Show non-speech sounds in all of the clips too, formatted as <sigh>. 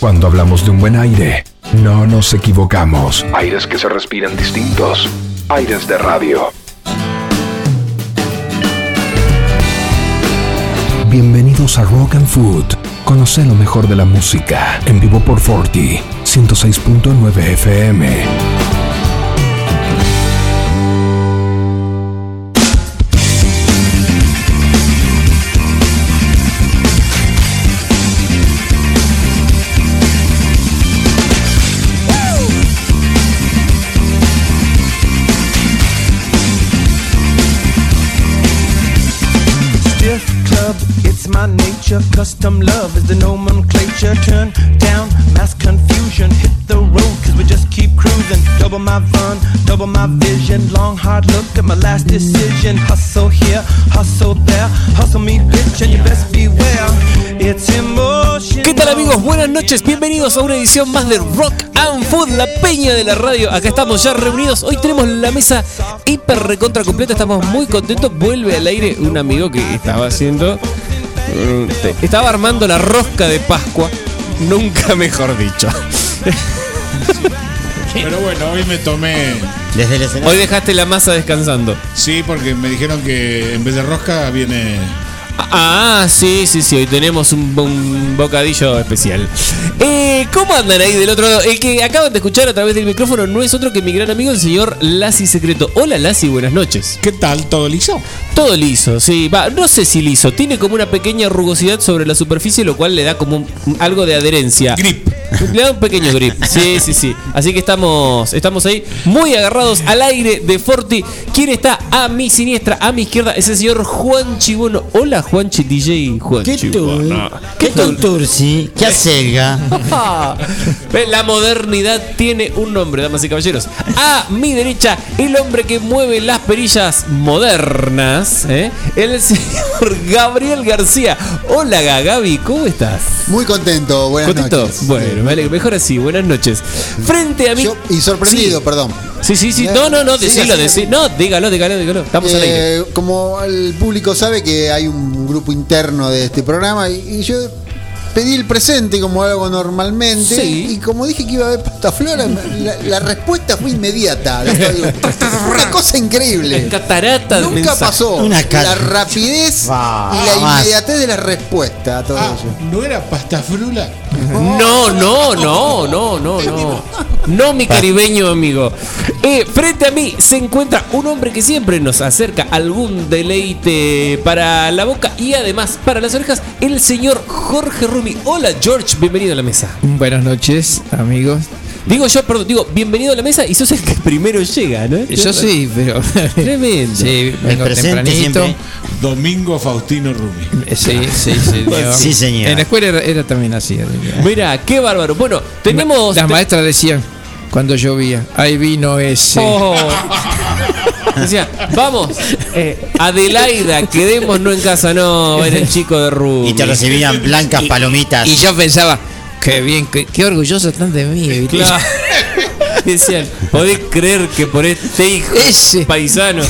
Cuando hablamos de un buen aire, no nos equivocamos. Aires que se respiran distintos. Aires de radio. Bienvenidos a Rock and Food. Conoce lo mejor de la música en vivo por 40 106.9 FM. ¿Qué tal amigos? Buenas noches, bienvenidos a una edición más de Rock and Food, la peña de la radio. Acá estamos ya reunidos. Hoy tenemos la mesa hiper recontra completa, estamos muy contentos. Vuelve al aire un amigo que estaba haciendo. mm, Estaba armando la rosca de Pascua. Nunca mejor dicho. <laughs> <laughs> Pero bueno, hoy me tomé. Desde el escenario. Hoy dejaste la masa descansando. Sí, porque me dijeron que en vez de rosca viene. Ah, sí, sí, sí, hoy tenemos un, un bocadillo especial. Eh, ¿Cómo andan ahí del otro lado? El que acaban de escuchar a través del micrófono no es otro que mi gran amigo, el señor Lassi Secreto. Hola Lassi, buenas noches. ¿Qué tal? ¿Todo liso? Todo liso, sí, va, no sé si liso, tiene como una pequeña rugosidad sobre la superficie, lo cual le da como un- algo de adherencia. Grip. Le da un pequeño grip, sí, sí, sí. Así que estamos, estamos ahí muy agarrados al aire de Forti. ¿Quién está a mi siniestra, a mi izquierda? Es el señor Juan Chibono. Hola Juanchi, DJ Juan ¿Qué tú? ¿Qué tal, Tursi? ¿Qué acelga? <laughs> Ve, La modernidad tiene un nombre, damas y caballeros. A mi derecha, el hombre que mueve las perillas modernas, ¿eh? el señor <laughs> Gabriel García. Hola Gaby, ¿cómo estás? Muy contento, buenas ¿Contento? noches. Bueno, alegro. mejor así, buenas noches. Frente a mí. Yo- y sorprendido, perdón. Sí, sí, sí. No, no, no, decilo, decilo. No, dígalo, dígalo, dígalo. Estamos al aire. Eh, como el público sabe que hay un grupo interno de este programa y, y yo pedí el presente como hago normalmente Sí. y como dije que iba a haber pastaflora, la, la respuesta fue inmediata. <laughs> Una cosa increíble. Catarata de Nunca mensaje. pasó Una la rapidez Va, y la inmediatez de la respuesta a todo Ah, ello. ¿no era pasta frula? No, no, no, no, no, no. <laughs> No, mi caribeño amigo. Eh, frente a mí se encuentra un hombre que siempre nos acerca algún deleite para la boca y además para las orejas, el señor Jorge Rumi. Hola George, bienvenido a la mesa. Buenas noches, amigos. Digo yo, perdón, digo, bienvenido a la mesa y sos el que primero llega, ¿no? Yo sí, pero. <laughs> Tremendo. Sí, vengo presente tempranito. siempre. Domingo Faustino Rumi. Eh, Sí, sí, señor. <laughs> Sí, señor. En la escuela era, era también así. Mira, qué bárbaro. Bueno, tenemos. Las maestras decían cuando llovía: ahí vino ese. Oh. Decía, vamos, eh, Adelaida, quedémonos en casa, no, era el chico de Rumi. Y te recibían blancas palomitas. Y yo pensaba: qué bien, qué, qué orgullosos están de mí. <laughs> Decían, ¿podés creer que por este hijo Ese. paisano?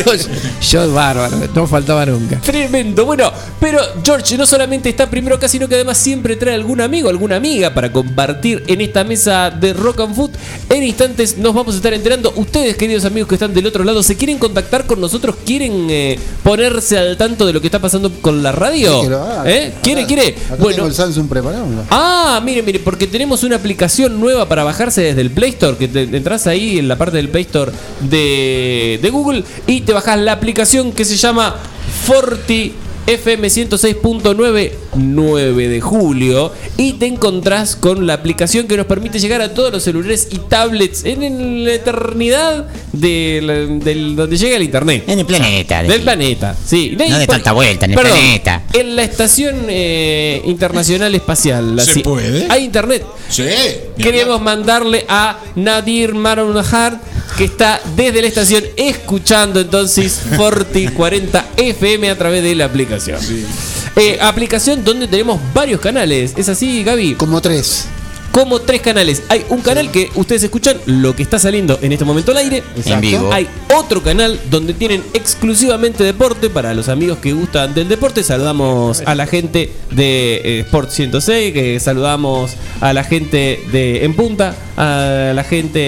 <laughs> yo bárbaro, no faltaba nunca. Tremendo. Bueno, pero George no solamente está primero acá, sino que además siempre trae algún amigo, alguna amiga para compartir en esta mesa de Rock and Food. En instantes nos vamos a estar enterando. Ustedes, queridos amigos que están del otro lado, ¿se quieren contactar con nosotros? ¿Quieren eh, ponerse al tanto de lo que está pasando con la radio? Que lo haga. ¿Eh? ¿Quiere, Acá- quiere? Acá Bueno, tengo el Samsung preparado. Ah, mire, mire, porque tenemos una aplicación nueva para bajarse desde el Play Store, que te, entras ahí en la parte del Play Store de, de Google y te bajas la aplicación que se llama Forti FM 106.9 9 de julio y te encontrás con la aplicación que nos permite llegar a todos los celulares y tablets en la eternidad del, del- donde llega el internet. En el planeta. Del planeta, sí. No de tanta vuelta, en el Perdón, planeta. En la estación eh, internacional espacial. la ¿Se puede? Hay internet. Sí. Queremos mandarle a Nadir Maronahar, que está desde la estación escuchando entonces Forti 40 FM a través de la aplicación. Eh, aplicación donde tenemos varios canales. ¿Es así, Gaby? Como tres. Como tres canales. Hay un canal que ustedes escuchan lo que está saliendo en este momento al aire. En vivo. Hay otro canal donde tienen exclusivamente deporte para los amigos que gustan del deporte. Saludamos a la gente de eh, Sport 106, que saludamos a la gente de En Punta, a la gente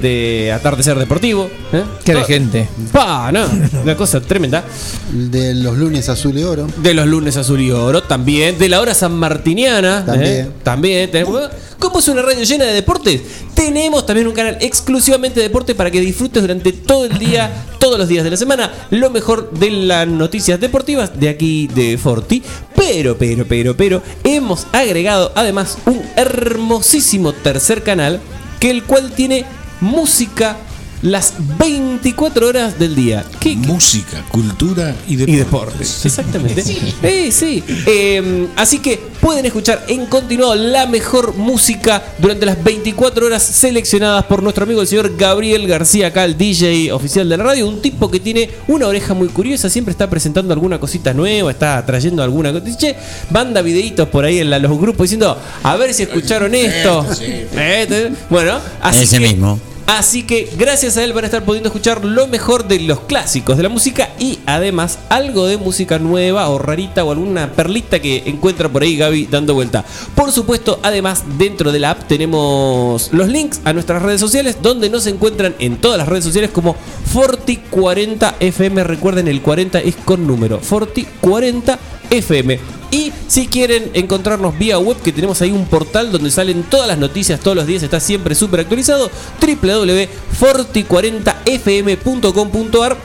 de Atardecer Deportivo. ¿eh? Qué de gente. Pa, no, una cosa tremenda. De los lunes azul y oro. De los lunes azul y oro también. De la hora sanmartiniana. También. ¿eh? También. tenemos- ¿Cómo es una radio llena de deportes? Tenemos también un canal exclusivamente de deporte para que disfrutes durante todo el día, <laughs> todos los días de la semana, lo mejor de las noticias deportivas de aquí de Forti. Pero, pero, pero, pero, hemos agregado además un hermosísimo tercer canal, que el cual tiene música las 24 horas del día. ¿Qué, qué- Música, cultura y y deportes. Exactamente. Sí, sí. Eh, así que pueden escuchar en continuado la mejor música durante las 24 horas seleccionadas por nuestro amigo el señor Gabriel García, acá el DJ oficial de la radio. Un tipo que tiene una oreja muy curiosa, siempre está presentando alguna cosita nueva, está trayendo alguna cosa. Che, manda videitos por ahí en la- los grupos diciendo, a ver si escucharon esto. Eh, te- Bueno, así Ese que- mismo. Así que gracias a él van a estar pudiendo escuchar lo mejor de los clásicos de la música y además algo de música nueva o rarita o alguna perlita que encuentra por ahí Gaby dando vuelta. Por supuesto, además dentro de la app tenemos los links a nuestras redes sociales donde nos encuentran en todas las redes sociales como Forti40FM. Recuerden, el 40 es con número. Forti40FM. Y si quieren encontrarnos vía web, que tenemos ahí un portal donde salen todas las noticias todos los días, está siempre súper actualizado, www.forti40fm.com.ar.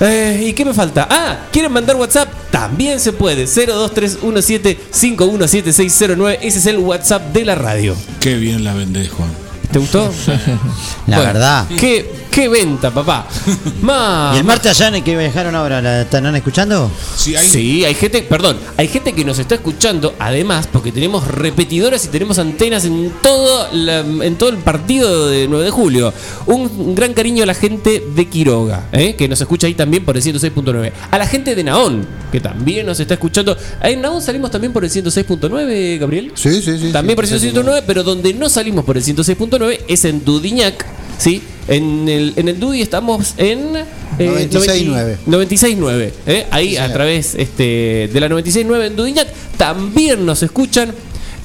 Eh, ¿Y qué me falta? Ah, ¿quieren mandar WhatsApp? También se puede. 02317517609. Ese es el WhatsApp de la radio. Qué bien la vendés, Juan. ¿Te gustó? <laughs> La Bueno, verdad. ¿Qué, qué venta, papá? <laughs> Más. ¿Y el Marta Yane que viajaron ahora? ¿La están escuchando? Sí, hay, Sí, hay gente, perdón, hay gente que nos está escuchando, además, porque tenemos repetidoras y tenemos antenas en todo, la- en todo el partido de 9 de julio. Un gran cariño a la gente de Quiroga, ¿eh? que nos escucha ahí también por el 106.9. A la gente de Naón, que también nos está escuchando. En Naón salimos también por el 106.9, Gabriel. Sí, sí, sí. También sí, por el 106.9, pero donde no salimos por el 106.9 es en Dudiñac, ¿sí? En el, en el Dudi estamos en... eh, 96.9. 96.9, ¿eh? Ahí a través este, de la 96.9 en Dudiñac también nos escuchan.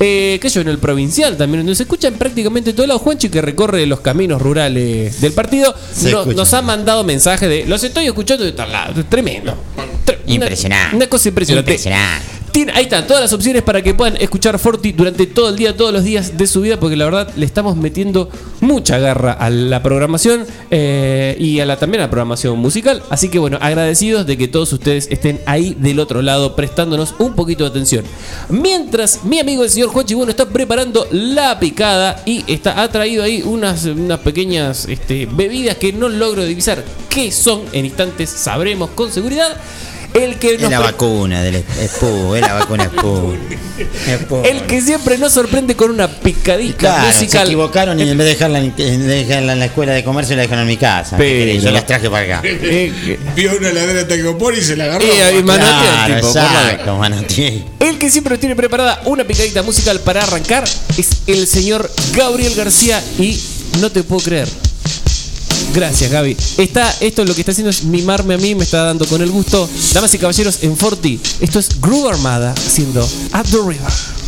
Eh, que yo en el provincial también nos escuchan prácticamente todo lado. Juanchi que recorre los caminos rurales del partido Se no- nos ha mandado mensajes de los estoy escuchando de tal lado. Tremendo. Tre- una- Impresionante. Una, cosa impresionante. Impresionante. Tiene- ahí están todas las opciones para que puedan escuchar Forti durante todo el día, todos los días de su vida, porque la verdad le estamos metiendo mucha garra a la programación eh, y a la, también a la programación musical. Así que bueno, agradecidos de que todos ustedes estén ahí del otro lado prestándonos un poquito de atención. Mientras mi amigo el señor Juan Chibuno está preparando la picada y está, ha traído ahí unas, unas pequeñas este, bebidas que no logro divisar qué son. En instantes sabremos con seguridad. El que Es la vacuna del Spoo, es la vacuna. Spoo. El que siempre nos sorprende con una picadita Claro, se musical. equivocaron y en vez de dejarla en, de dejarla en la escuela de comercio la dejaron en mi casa. Pero-. Yo las traje para acá. <laughs> Eh, Vio una ladera de y se la agarró. Eh, mano, Claro, tipo, exacto, el que siempre nos tiene preparada una picadita musical para arrancar es el señor Gabriel García y no te puedo creer. Gracias, Gaby. Está, esto lo que está haciendo es mimarme a mí, me está dando con el gusto. Damas y caballeros, en Forti, esto es Groove Armada haciendo At the River.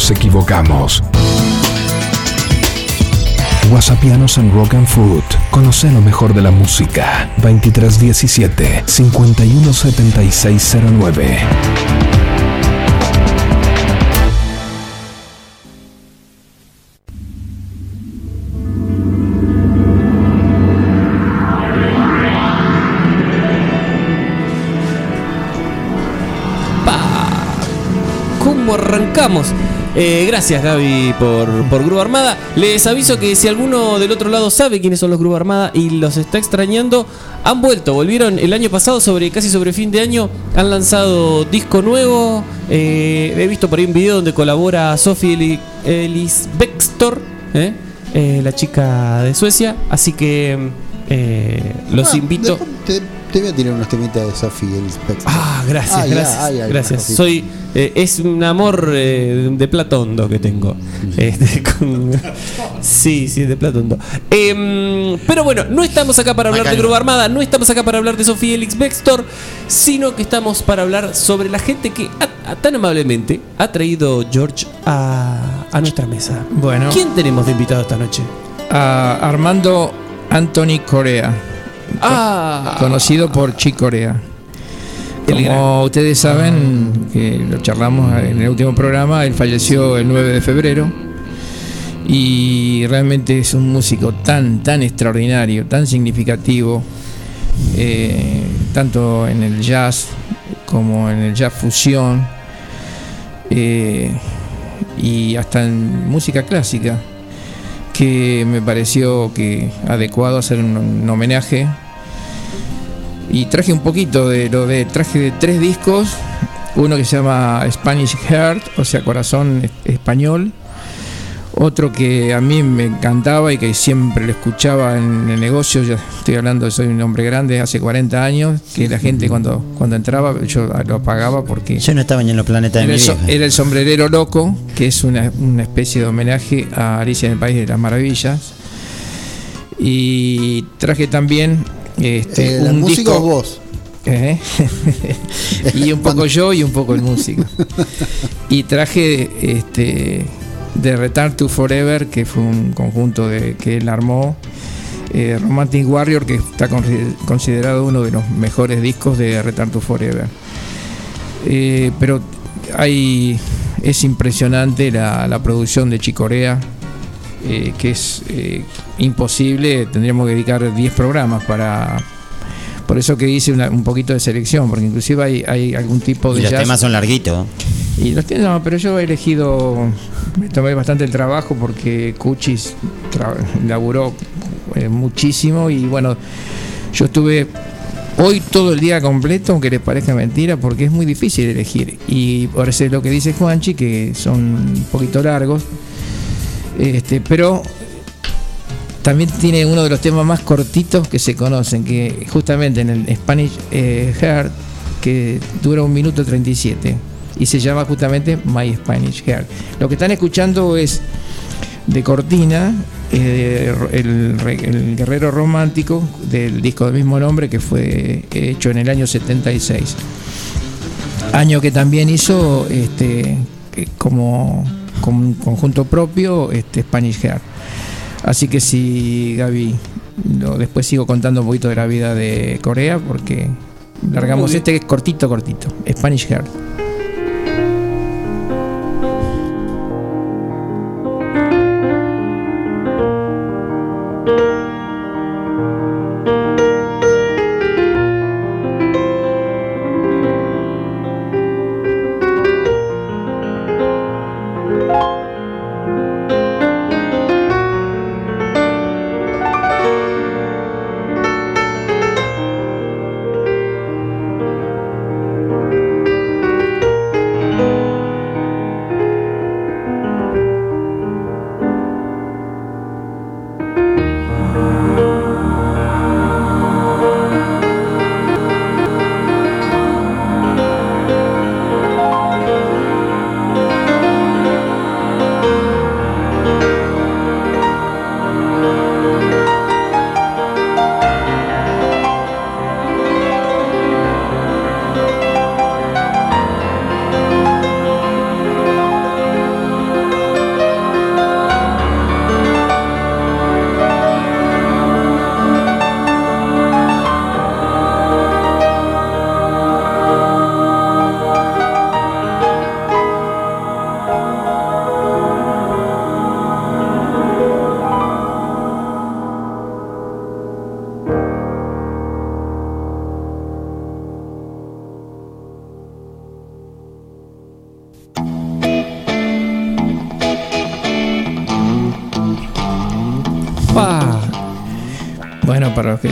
Nos equivocamos. Whatsappianos en Rock and Food. Conoce lo mejor de la música. 2317 517609. ¿Cómo arrancamos? Eh, gracias Gaby por, por Grupo Armada. Les aviso que si alguno del otro lado sabe quiénes son los Grupo Armada y los está extrañando, han vuelto, volvieron el año pasado, sobre casi sobre fin de año, han lanzado disco nuevo. eh, he visto por ahí un video donde colabora Sophie Eli- Elis Bextor, eh, la chica de Suecia. Así que los Ah, invito. Te, te voy a tirar unos temitas de Sophie. Ah, gracias, Ah, ya, gracias. hay gracias. cositas. Soy eh, es un amor eh, de platondo que tengo. Este, <laughs> con- sí, sí, de platondo. Em, pero bueno, no estamos acá para hablar de. Grupo Armada, no estamos acá para hablar de Sofía Elix Bextor, sino que estamos para hablar sobre la gente que tan amablemente ha traído George a, a nuestra mesa. Bueno, ¿Quién tenemos de invitado esta noche? a Armando Anthony Corea, Ah, conocido por Chi Corea. El Como ustedes saben, que lo charlamos en el último programa, él falleció el 9 de febrero. Y realmente es un músico tan, tan extraordinario, tan significativo, eh, tanto en el jazz como en el jazz fusión eh, y hasta en música clásica, que me pareció que adecuado hacer un, un homenaje. Y traje un poquito de lo de traje de tres discos uno que se llama Spanish Heart o sea corazón es- español otro que a mí me encantaba y que siempre lo escuchaba en el negocio ya estoy hablando soy un hombre grande hace 40 años que la gente cuando cuando entraba yo lo apagaba porque Yo no estaba ni en los planetas de era mi vieja. era el sombrerero loco, que es una, una especie de homenaje a Alicia en el País de las Maravillas. Y traje también este, Eh, ¿La un música disco. o vos? ¿Eh? <laughs> y un poco yo y un poco el músico. <laughs> Y traje este de Return to Forever, que fue un conjunto de, que él armó. eh, Romantic Warrior, que está con- considerado uno de los mejores discos de Return to Forever. Eh, pero hay es impresionante la, la producción de Chicorea, eh, que es eh, imposible, tendríamos que dedicar 10 programas para... Por eso que hice una- un poquito de selección, porque inclusive hay, hay algún tipo de Y los jazz- temas son larguitos. Y los tiene, no, pero yo he elegido, me tomé bastante el trabajo porque Cuchis tra- laburó eh, muchísimo y bueno, yo estuve hoy todo el día completo, aunque les parezca mentira, porque es muy difícil elegir. Y por eso es lo que dice Juanchi, que son un poquito largos, este, pero también tiene uno de los temas más cortitos que se conocen, que justamente en el Spanish eh, Heart, que dura un minuto 37 y se llama justamente My Spanish Heart. Lo que están escuchando es de Cortina, eh, el, re- el guerrero romántico del disco del mismo nombre que fue hecho en el año 76. Año que también hizo este, como, como un conjunto propio este, Spanish Heart. Así que sí, Gaby, lo- después sigo contando un poquito de la vida de Corea porque largamos este que es cortito, cortito. Spanish Heart.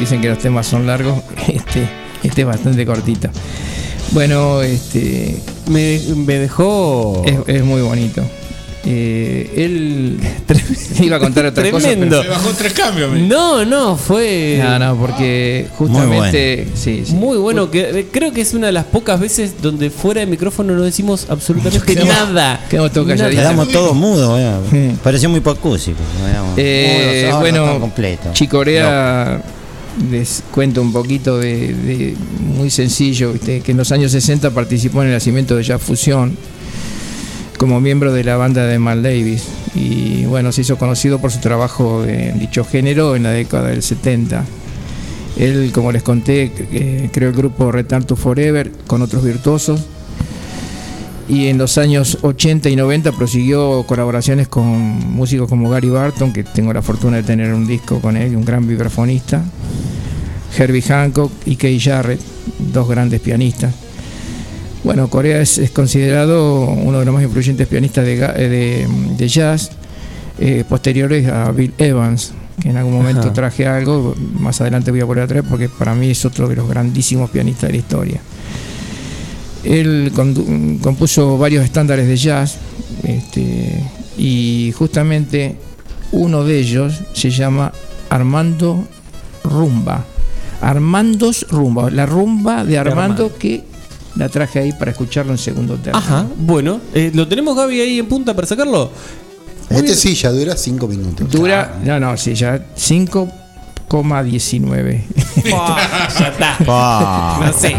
Dicen que los temas son largos, <laughs> este, este es bastante cortito. Bueno, este me, me dejó. es, es muy bonito. Eh, él <laughs> <laughs> iba a contar otra cosa. Tremendo. Me bajó tres cambios. me- No, no, fue. pero- no, no, porque justamente. Sí, sí. Muy bueno, que, eh, creo que es una de las pocas veces donde fuera de micrófono no decimos absolutamente Quedamos- nada. quedamos todos calladitos. Quedamos todos mudos. Sí. Pareció muy pacúsico. Eh, bueno. Chicorea les cuento un poquito de, muy sencillo, que en los años 60 participó en el nacimiento de Jazz Fusión como miembro de la banda de Mal Davis. Y bueno, se hizo conocido por su trabajo en dicho género en la década del 70. Él, como les conté, eh, creó el grupo Return to Forever con otros virtuosos. Y en los años 80 y 90 prosiguió colaboraciones con músicos como Gary Barton, que tengo la fortuna de tener un disco con él, un gran vibrafonista, Herbie Hancock y Kay Jarrett, dos grandes pianistas. Bueno, Corea es, es considerado uno de los más influyentes pianistas de, eh, de- de jazz, eh, posteriores a Bill Evans, que en algún momento Ajá. traje algo, más adelante voy a volver a traer porque para mí es otro de los grandísimos pianistas de la historia. Él compuso varios estándares de jazz este, y justamente uno de ellos se llama Armando Rumba. Armandos Rumba, la rumba de Armando, Armando. que la traje ahí para escucharlo en segundo término. Ajá, bueno. eh, ¿Lo tenemos Gaby ahí en punta para sacarlo? Este sí ya dura 5 minutos. Dura, no, no, sí, ya 5,19. <laughs> ya está. Pa. No sé.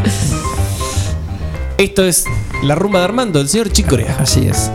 Esto es la rumba de Armando, el señor Chicorea. Así es.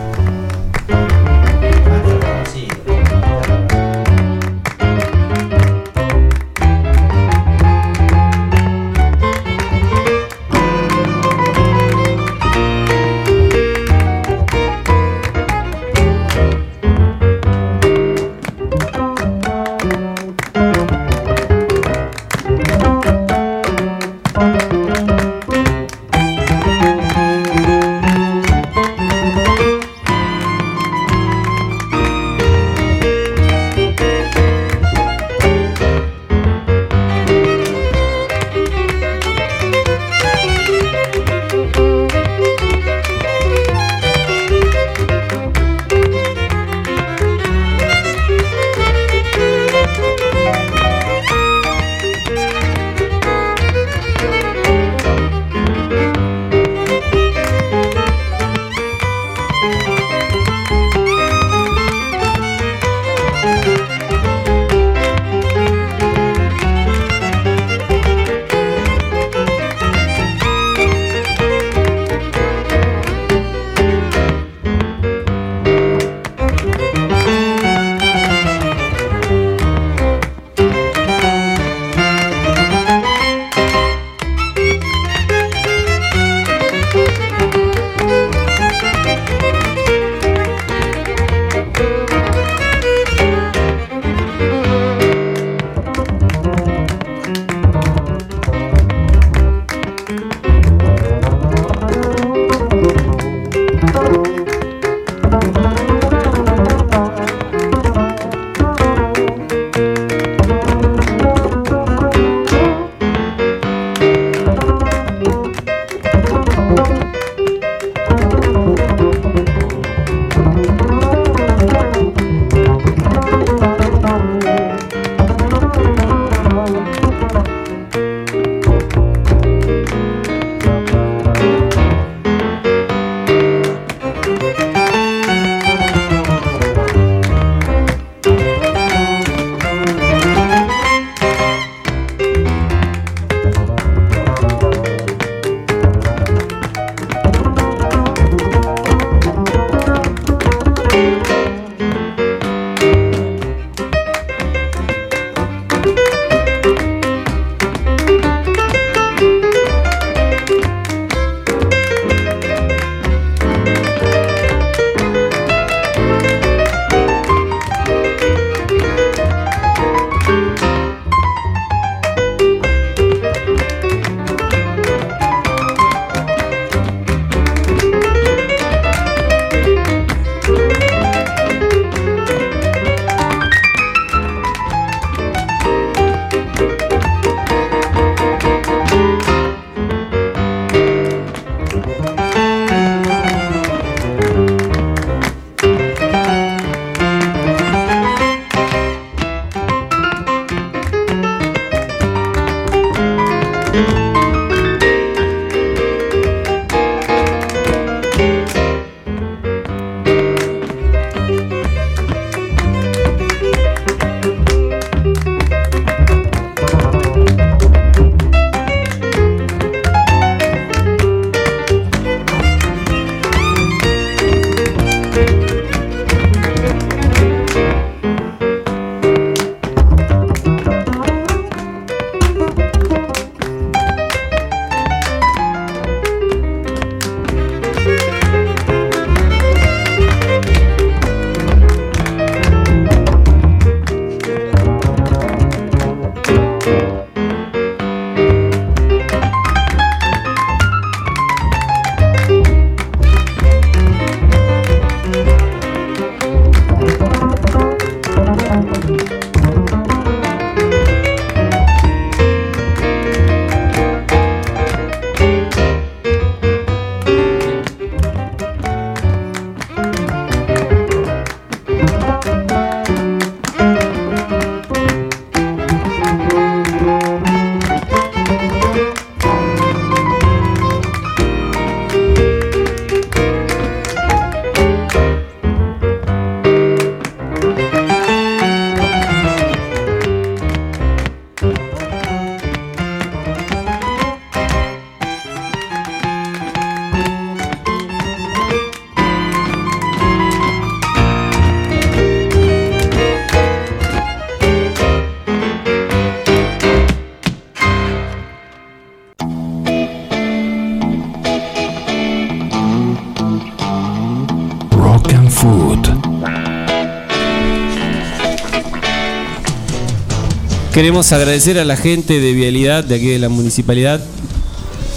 Queremos agradecer a la gente de Vialidad de aquí de la municipalidad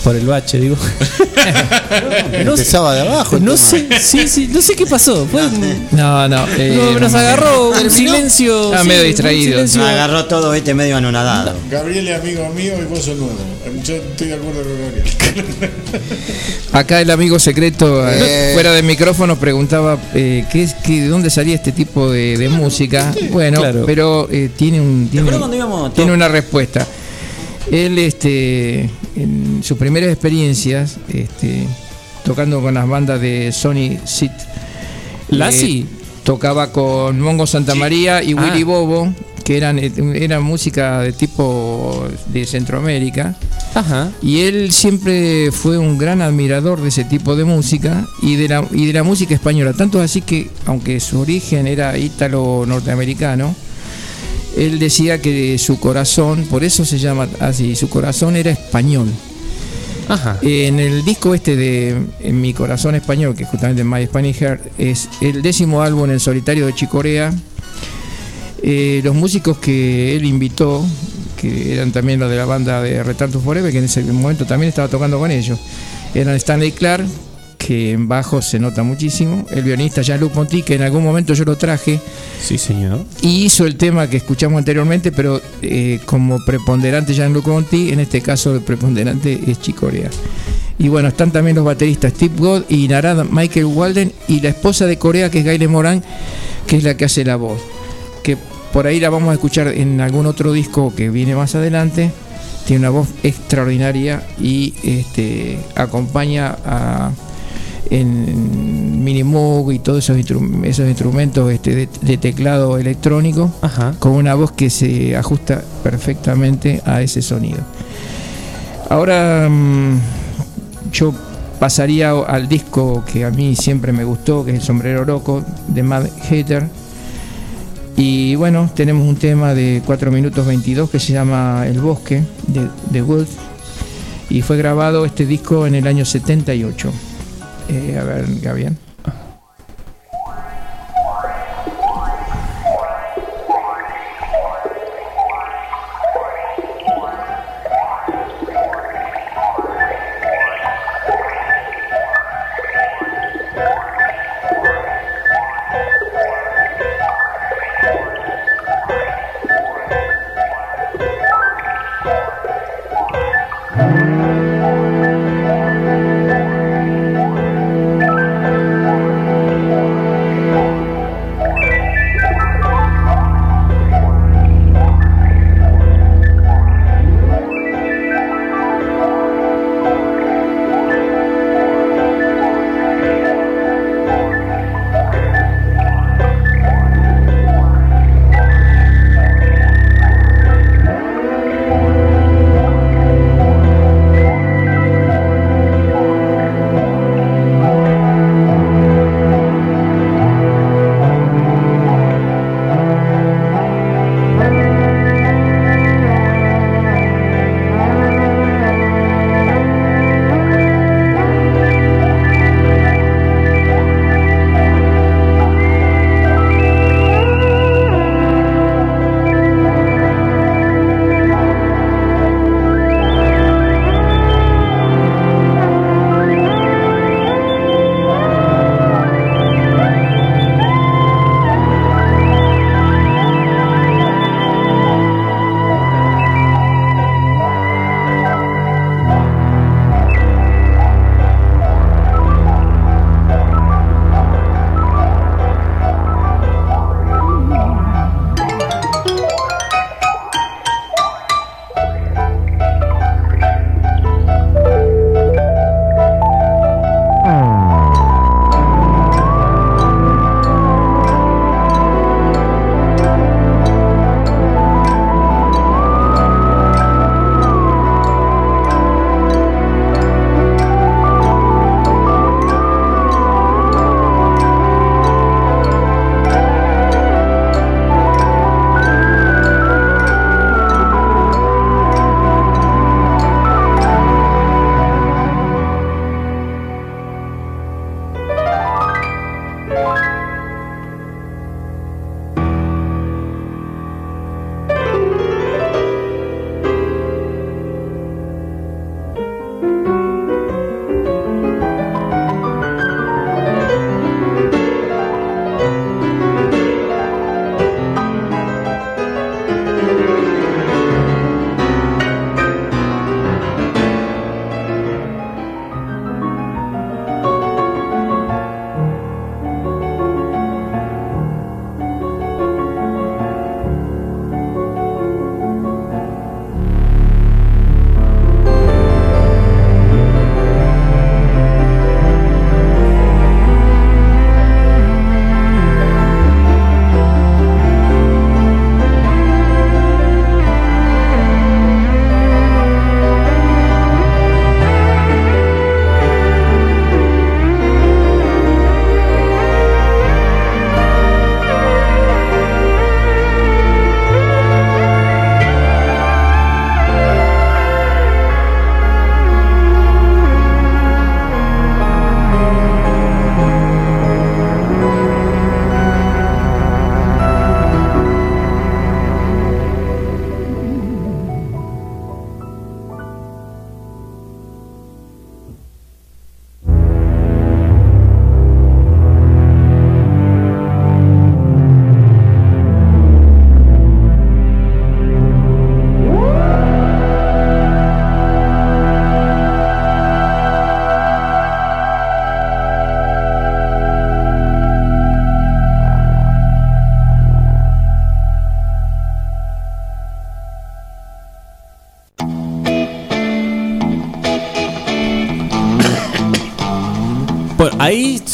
por el bache, digo. <laughs> no, sé- Empezaba de abajo. el no tema. sé, sí, sí, no sé qué pasó. Fue un- No, no. eh, no, nos agarró un ¿Terminó? silencio. Estaba sí, medio un distraído. silencio. Agarró todo este medio anonadado. Gabriel es amigo mío y vos sos nuevo. Yo estoy de acuerdo con Gabriel. <laughs> Acá el amigo secreto, eh, Eh. fuera de micrófono, preguntaba eh, ¿qué es, qué, de dónde salía este tipo de, de música. Bueno, Claro. pero eh, tiene, un, tiene, íbamos tiene una respuesta. Él, este, en sus primeras experiencias, este, tocando con las bandas de Sony Sit, Lassie. Tocaba con Mongo Santa María y Ah. Willy Bobo, que eran, eh, eran música de tipo de Centroamérica. Ajá. Y él siempre fue un gran admirador de ese tipo de música y de la, y de la música española. Tanto así que, aunque su origen era ítalo-norteamericano, él decía que su corazón, por eso se llama así, su corazón era español. En el disco este de En Mi Corazón Español, que es justamente My Spanish Heart, es el décimo álbum en solitario de Chicorea. Eh, los músicos que él invitó, que eran también los de la banda de Retrato Forever, que en ese momento también estaba tocando con ellos, eran Stanley Clark, que en bajo se nota muchísimo, el violinista Jean-Luc Ponty, que en algún momento yo lo traje, Sí, señor. y hizo el tema que escuchamos anteriormente, pero eh, como preponderante Jean-Luc Conti, en este caso el preponderante es Chicorea. Y bueno, están también los bateristas Steve God y Narada Michael Walden y la esposa de Corea que es Gayle Moran, que es la que hace la voz. Que por ahí la vamos a escuchar en algún otro disco que viene más adelante. Tiene una voz extraordinaria y este, acompaña a, en Minimoog y todos esos, instru- esos instrumentos este, de, de teclado electrónico Ajá. con una voz que se ajusta perfectamente a ese sonido. Ahora mm, yo pasaría al disco que a mí siempre me gustó, que es El Sombrero Loco, de Mad Hatter. Y bueno, tenemos un tema de 4 minutos 22 que se llama El Bosque, de The Woods. Y fue grabado este disco en el año 78. Eh, a ver, Gabriel.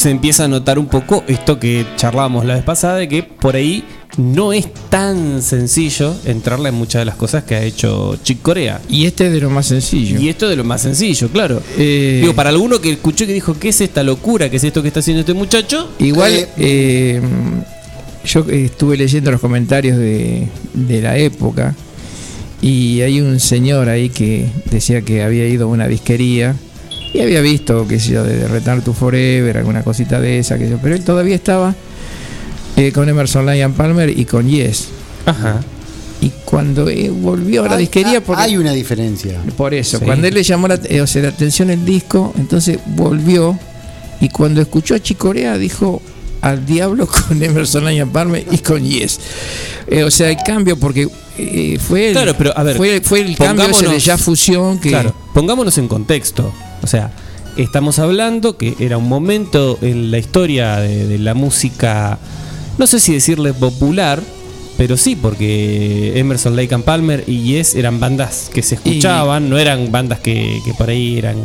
Se empieza a notar un poco esto que charlábamos la vez pasada, de que por ahí no es tan sencillo entrarle en muchas de las cosas que ha hecho Chick Corea. Y este es de lo más sencillo. Y esto de lo más sencillo, claro. Eh, Digo, para alguno que escuchó que dijo, ¿qué es esta locura? ¿Qué es esto que está haciendo este muchacho? Igual, Eh, eh, yo estuve leyendo los comentarios de, de la época y hay un señor ahí que decía que había ido a una disquería y había visto, qué sé yo, de Return to Forever, alguna cosita de esa, que yo, pero él todavía estaba eh, con Emerson Lyon Palmer y con Yes. Ajá. Y cuando eh, volvió a la Hay- disquería, hay- porque Hay una diferencia. por eso, Sí. cuando él le llamó la, eh, o sea, la atención el disco, entonces volvió y cuando escuchó a Chicorea dijo al diablo con Emerson Lyon Palmer y con Yes. Eh, o sea, el cambio porque eh, fue el, Claro, pero, a ver, fue, fue el cambio ese de ya fusión que Claro, pongámonos en contexto. O sea, estamos hablando que era un momento en la historia de, de la música, no sé si decirle popular, pero sí, porque Emerson, Lake and Palmer y Yes eran bandas que se escuchaban, no eran bandas que, que por ahí eran.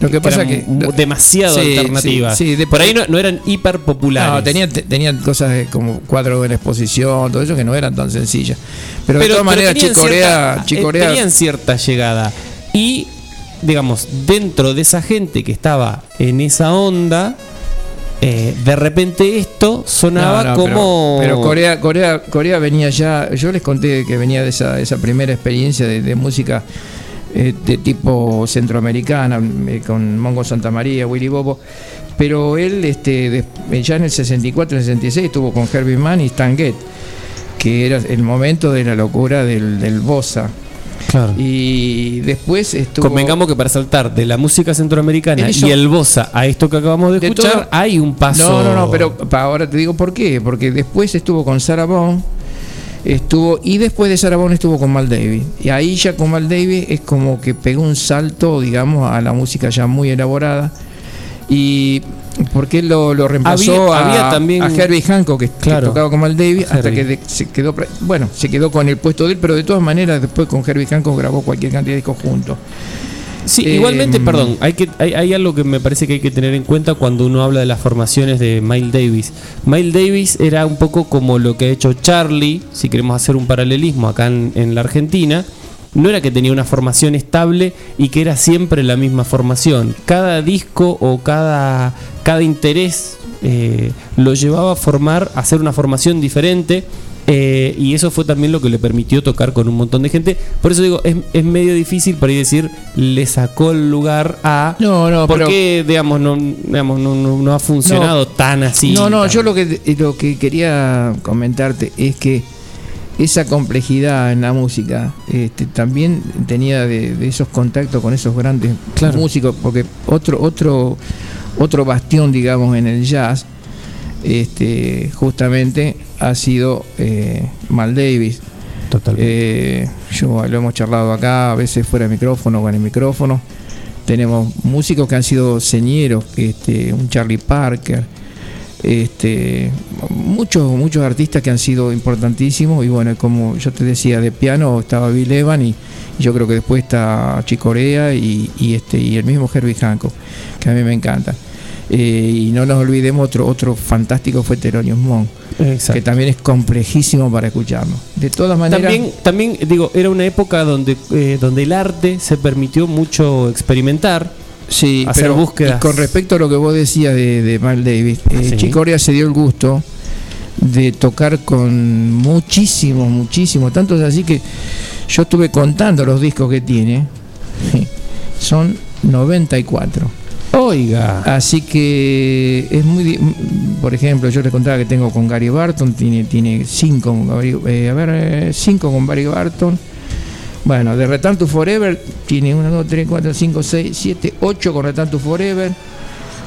Lo que pasa que- demasiado Sí, alternativas. sí, sí, de- por ahí no, no eran hiper populares. no, tenían, te- tenían cosas como cuadro en exposición, todo eso que no eran tan sencillas. Pero, de todas maneras, Chicorea, cierta- Chicorea eh, tenían cierta llegada. Y, digamos, dentro de esa gente que estaba en esa onda, eh, de repente esto sonaba No, no, como. Pero, pero Corea, Corea, Corea venía ya. Yo les conté que venía de esa, esa primera experiencia de, de música eh, de tipo centroamericana, eh, con Mongo Santa María, Willy Bobo. Pero él, este, de- ya en el 64, en el 66, estuvo con Herbie Mann y Stan Getz, que era el momento de la locura del, del bossa. Claro. Y después estuvo. Convengamos que para saltar de la música centroamericana y el bossa a esto que acabamos de De escuchar, todo- hay un paso. No, no, no, pero ahora te digo por qué. Porque después estuvo con Sarah Vaughan, estuvo y después de Sarah Vaughan estuvo con Mal Davis. Y ahí ya con Mal Davis es como que pegó un salto, digamos, a la música ya muy elaborada. Y porque él lo, lo reemplazó Había- a, también- a Herbie Hancock, que, que Claro. tocaba con Mal Davis, hasta que de- se quedó, bueno, se quedó con el puesto de él, pero de todas maneras después con Herbie Hancock grabó cualquier cantidad de discos juntos. Sí, Eh, igualmente, perdón, hay, que, hay, hay algo que me parece que hay que tener en cuenta cuando uno habla de las formaciones de Miles Davis. Miles Davis era un poco como lo que ha hecho Charlie, si queremos hacer un paralelismo acá en, en la Argentina. No era que tenía una formación estable y que era siempre la misma formación. Cada disco o cada, cada interés eh, lo llevaba a formar, a hacer una formación diferente. eh, y eso fue también lo que le permitió tocar con un montón de gente. Por eso digo, es, es medio difícil por ahí decir, le sacó el lugar a. No, no, pero- porque, digamos, no, digamos no, no- no ha funcionado tan así. No, no, tan- yo lo que lo que quería comentarte es que esa complejidad en la música este, también tenía de, de esos contactos con esos grandes Claro. músicos, porque otro otro otro bastión, digamos, en el jazz, este, justamente ha sido eh, Mal Davis. Totalmente. Eh, yo lo hemos charlado acá, a veces fuera de micrófono, con el micrófono. Tenemos músicos que han sido señeros, este, un Charlie Parker, este, muchos, muchos artistas que han sido importantísimos. Y bueno, como yo te decía, de piano estaba Bill Evans y yo creo que después está Chicorea y, y este, y el mismo Herbie Hancock, que a mí me encanta. Eh, y no nos olvidemos, otro, otro fantástico fue Thelonious Monk, Exacto. que también es complejísimo para escucharlo. De todas maneras. También, también digo, era una época donde, eh, donde el arte se permitió mucho experimentar. Sí, hacer pero búsquedas. y con respecto a lo que vos decías de, de Miles Davis, eh, Sí. Chicorea se dio el gusto de tocar con muchísimos, muchísimos, tantos así que yo estuve contando los discos que tiene, son 94. Oiga. Así que es muy, por ejemplo, yo les contaba que tengo con Gary Barton, tiene, tiene cinco, eh, a ver, eh, cinco con Gary Barton. Bueno, de Return to Forever tiene 1, 2, 3, 4, 5, 6, 7, 8 con Return to Forever.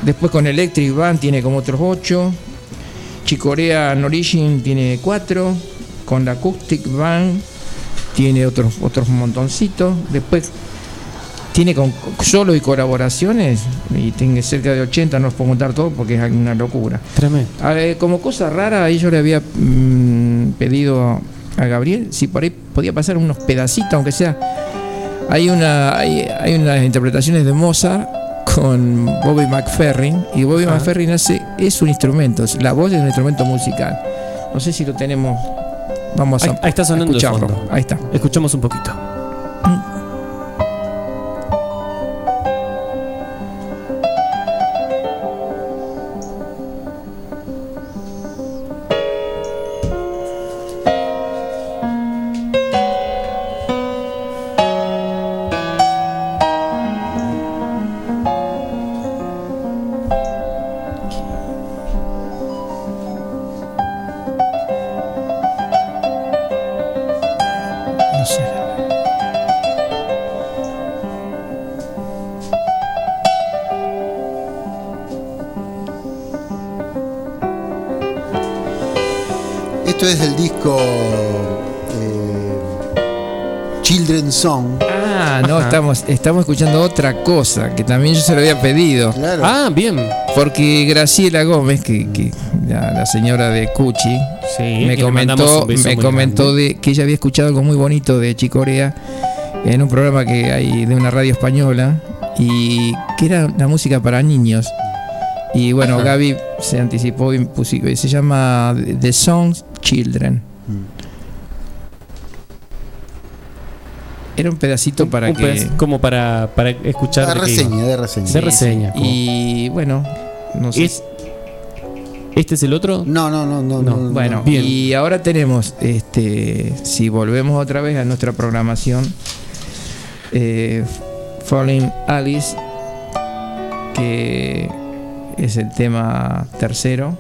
Después con Electric Band tiene como otros 8. Chicorea Origin tiene 4. Con la Acoustic Band tiene otros, otros montoncitos. Después tiene con solo y colaboraciones y tiene cerca de 80, no os puedo contar todo porque es una locura. Tremendo. A ver, como cosa rara, yo le había mm, pedido a Gabriel si por ahí podía pasar unos pedacitos, aunque sea. Hay una hay, hay unas interpretaciones de Mozart con Bobby McFerrin y Bobby McFerrin hace es un instrumento, la voz es un instrumento musical. No sé si lo tenemos. Vamos a Ahí- ahí está sonando de escucharlo. Ahí está. Escuchamos un poquito. Estamos, escuchando otra cosa que también yo se lo había pedido. Claro. Ah, bien. Porque Graciela Gómez, que, que la, la señora de Cuchi, Sí, me comentó, me comentó grande. de que ella había escuchado algo muy bonito de Chicorea en un programa que hay de una radio española y que era la música para niños. Y bueno, Ajá. Gaby se anticipó y se llama The Songs Children. Era un pedacito para Un que pedaz- como para, para escuchar. De reseña, de reseña. De reseña. como- y bueno, no sé. ¿Es- ¿Este es el otro? No, no, no, no. No, no, no. Bueno, Bien. y ahora tenemos, este, si volvemos otra vez a nuestra programación, eh, Falling Alice, que es el tema tercero.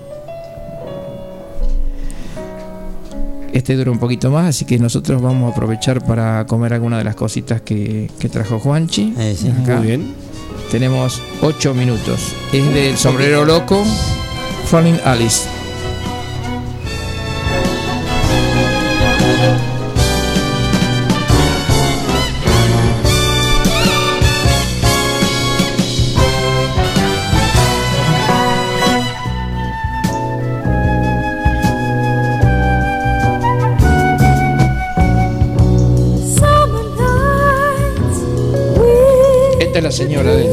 Este dura un poquito más, así que nosotros vamos a aprovechar para comer alguna de las cositas que, que trajo Juanchi. Eh, sí. Acá. Muy bien. Tenemos 8 minutos. Es del sombrero loco, Falling Alice. Señora de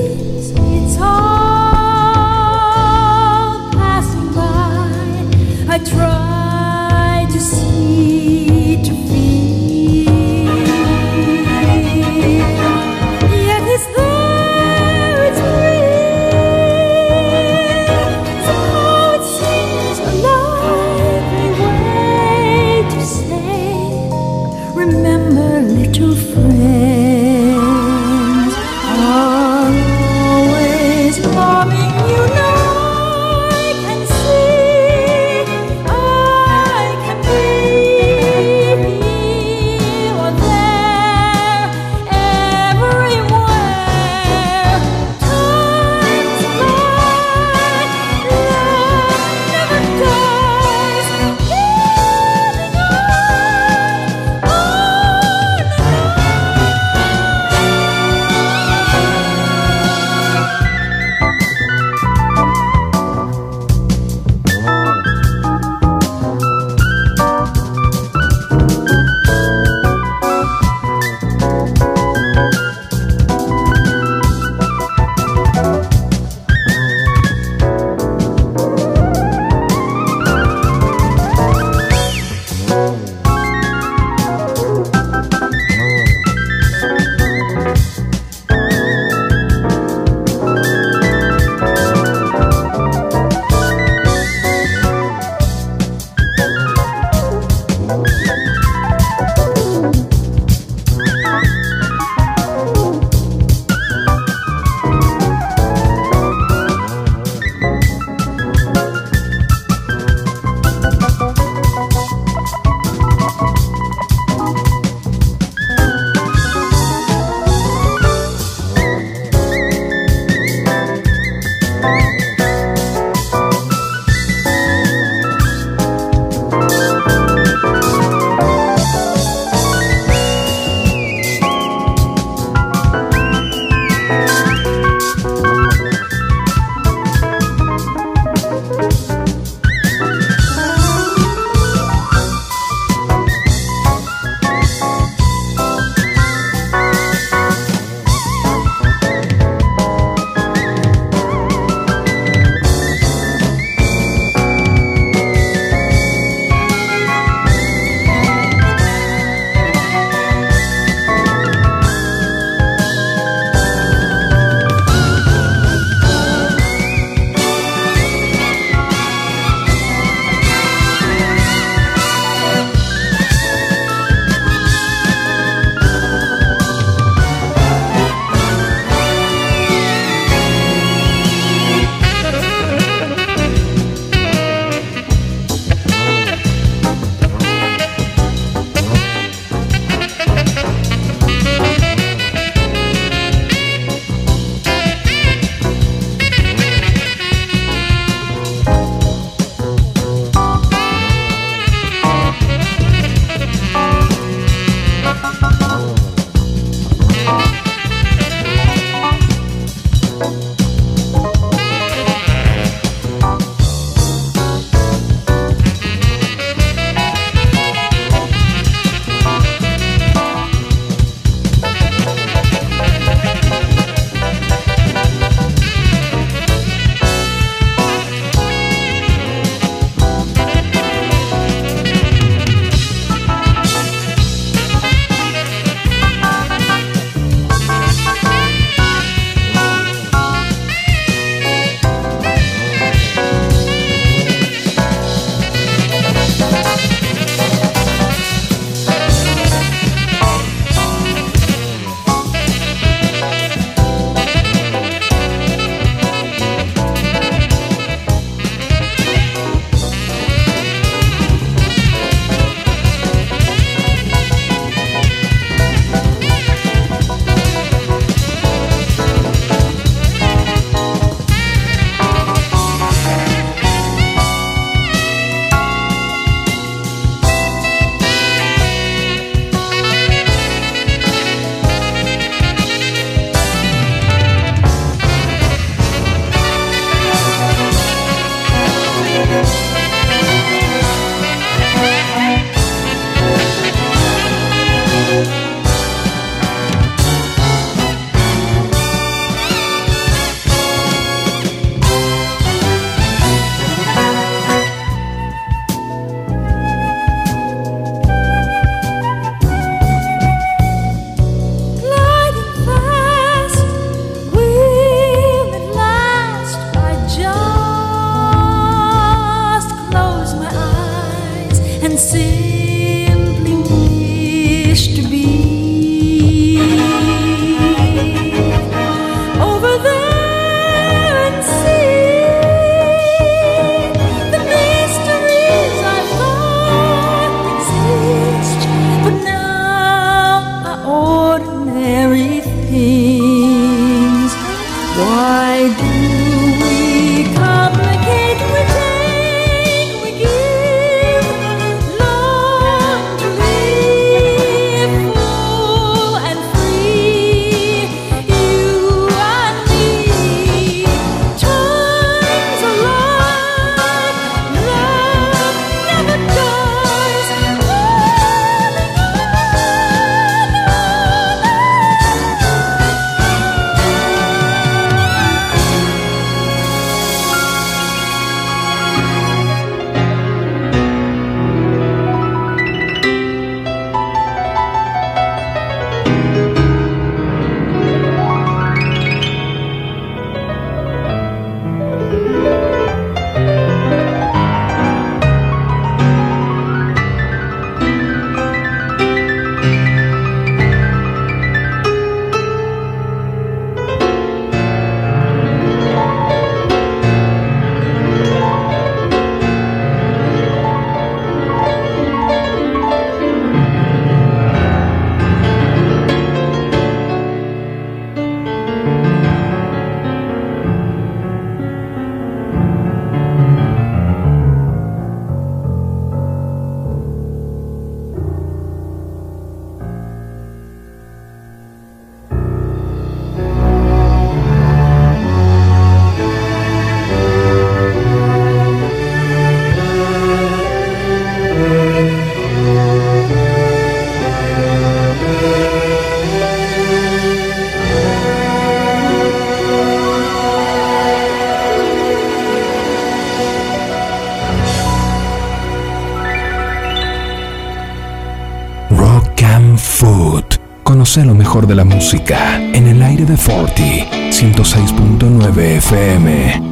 mejor de la música en el aire de Forti 106.9 FM.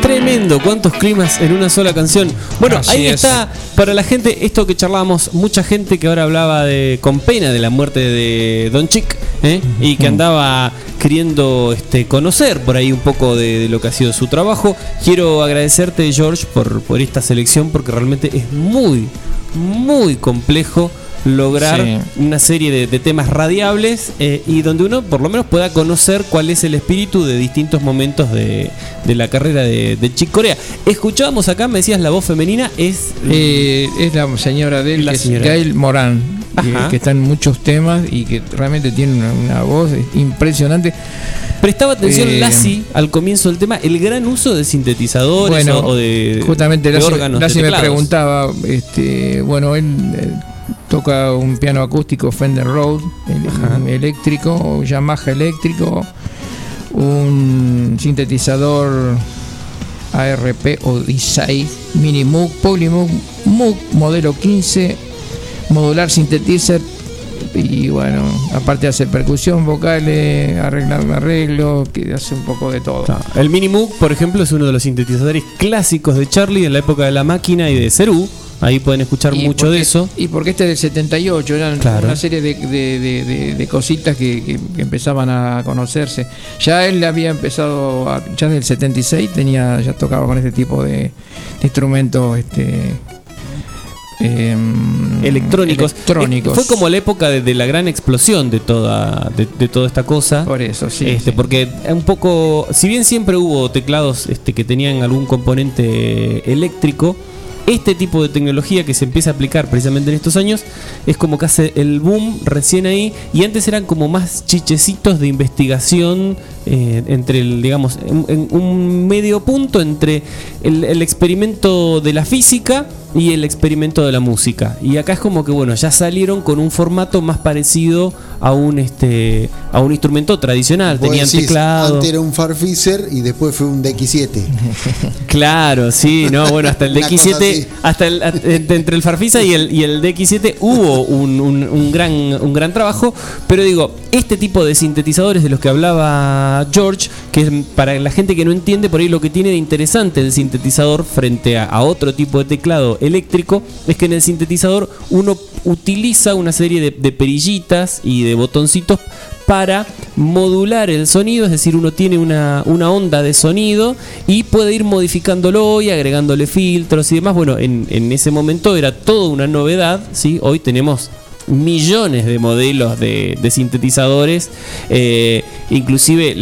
Tremendo, cuántos climas en una sola canción. Bueno, Así ahí es. está para la gente esto que charlábamos, mucha gente que ahora hablaba de con pena de la muerte de Don Chick ¿eh? y que andaba queriendo este, conocer por ahí un poco de, de lo que ha sido su trabajo. Quiero agradecerte George por, por esta selección porque realmente es muy, muy complejo lograr Sí. una serie de, de temas radiables eh, y donde uno por lo menos pueda conocer cuál es el espíritu de distintos momentos de, de la carrera de, de Chick Corea. Escuchábamos acá, me decías, la voz femenina es... Eh, es la señora de él, La que es señora. Gail Morán, que, que está en muchos temas y que realmente tiene una, una voz impresionante. Prestaba atención Eh, Lassie al comienzo del tema, el gran uso de sintetizadores Bueno, o, o de, justamente de Lassie, órganos. de Lassie me teclados. preguntaba, este, bueno, él eh, toca un piano acústico Fender Rhodes, el- eléctrico, o Yamaha eléctrico, un sintetizador ARP o 16, Mini Moog, Polymoog, Moog modelo 15, modular sintetizer y bueno, aparte hace percusión, vocales, arregla arreglo, que hace un poco de todo. El Mini Moog, por ejemplo, es uno de los sintetizadores clásicos de Charlie en la época de la máquina y de Cerú. Ahí pueden escuchar Y mucho porque- de eso. Y porque este es del 78, eran Claro. una serie de, de- de- de- de cositas que, que- que empezaban a conocerse. Ya él había empezado, a- ya del 76 tenía, ya tocaba con este tipo de, instrumentos este, em, electrónicos. electrónicos. Eh, Fue como la época de, de la gran explosión de toda, de, de toda esta cosa. Por eso, sí. este, sí. Porque un poco, si bien siempre hubo teclados este, que tenían algún componente eléctrico, este tipo de tecnología que se empieza a aplicar precisamente en estos años es como que hace el boom recién ahí y antes eran como más chichecitos de investigación eh, entre el, digamos, un medio punto entre el, el experimento de la física y el experimento de la música. Y acá es como que bueno, ya salieron con un formato más parecido a un este a un instrumento tradicional. Vos Tenían decís, teclado. Antes era un Farfisher y después fue un DX7. <laughs> Claro, sí, no, bueno, hasta el Una cosa DX7, así. hasta el, entre el Farfisa y el, y el DX7 hubo un, un- un gran, un gran trabajo, pero digo, este tipo de sintetizadores de los que hablaba George, que para la gente que no entiende por ahí lo que tiene de interesante el sintetizador frente a, otro tipo de teclado eléctrico, es que en el sintetizador uno utiliza una serie de, de perillitas y de botoncitos para modular el sonido, es decir, uno tiene una, una onda de sonido y puede ir modificándolo y agregándole filtros y demás. Bueno, en, en ese momento era toda una novedad, ¿sí? Hoy tenemos millones de modelos de, sintetizadores, eh, inclusive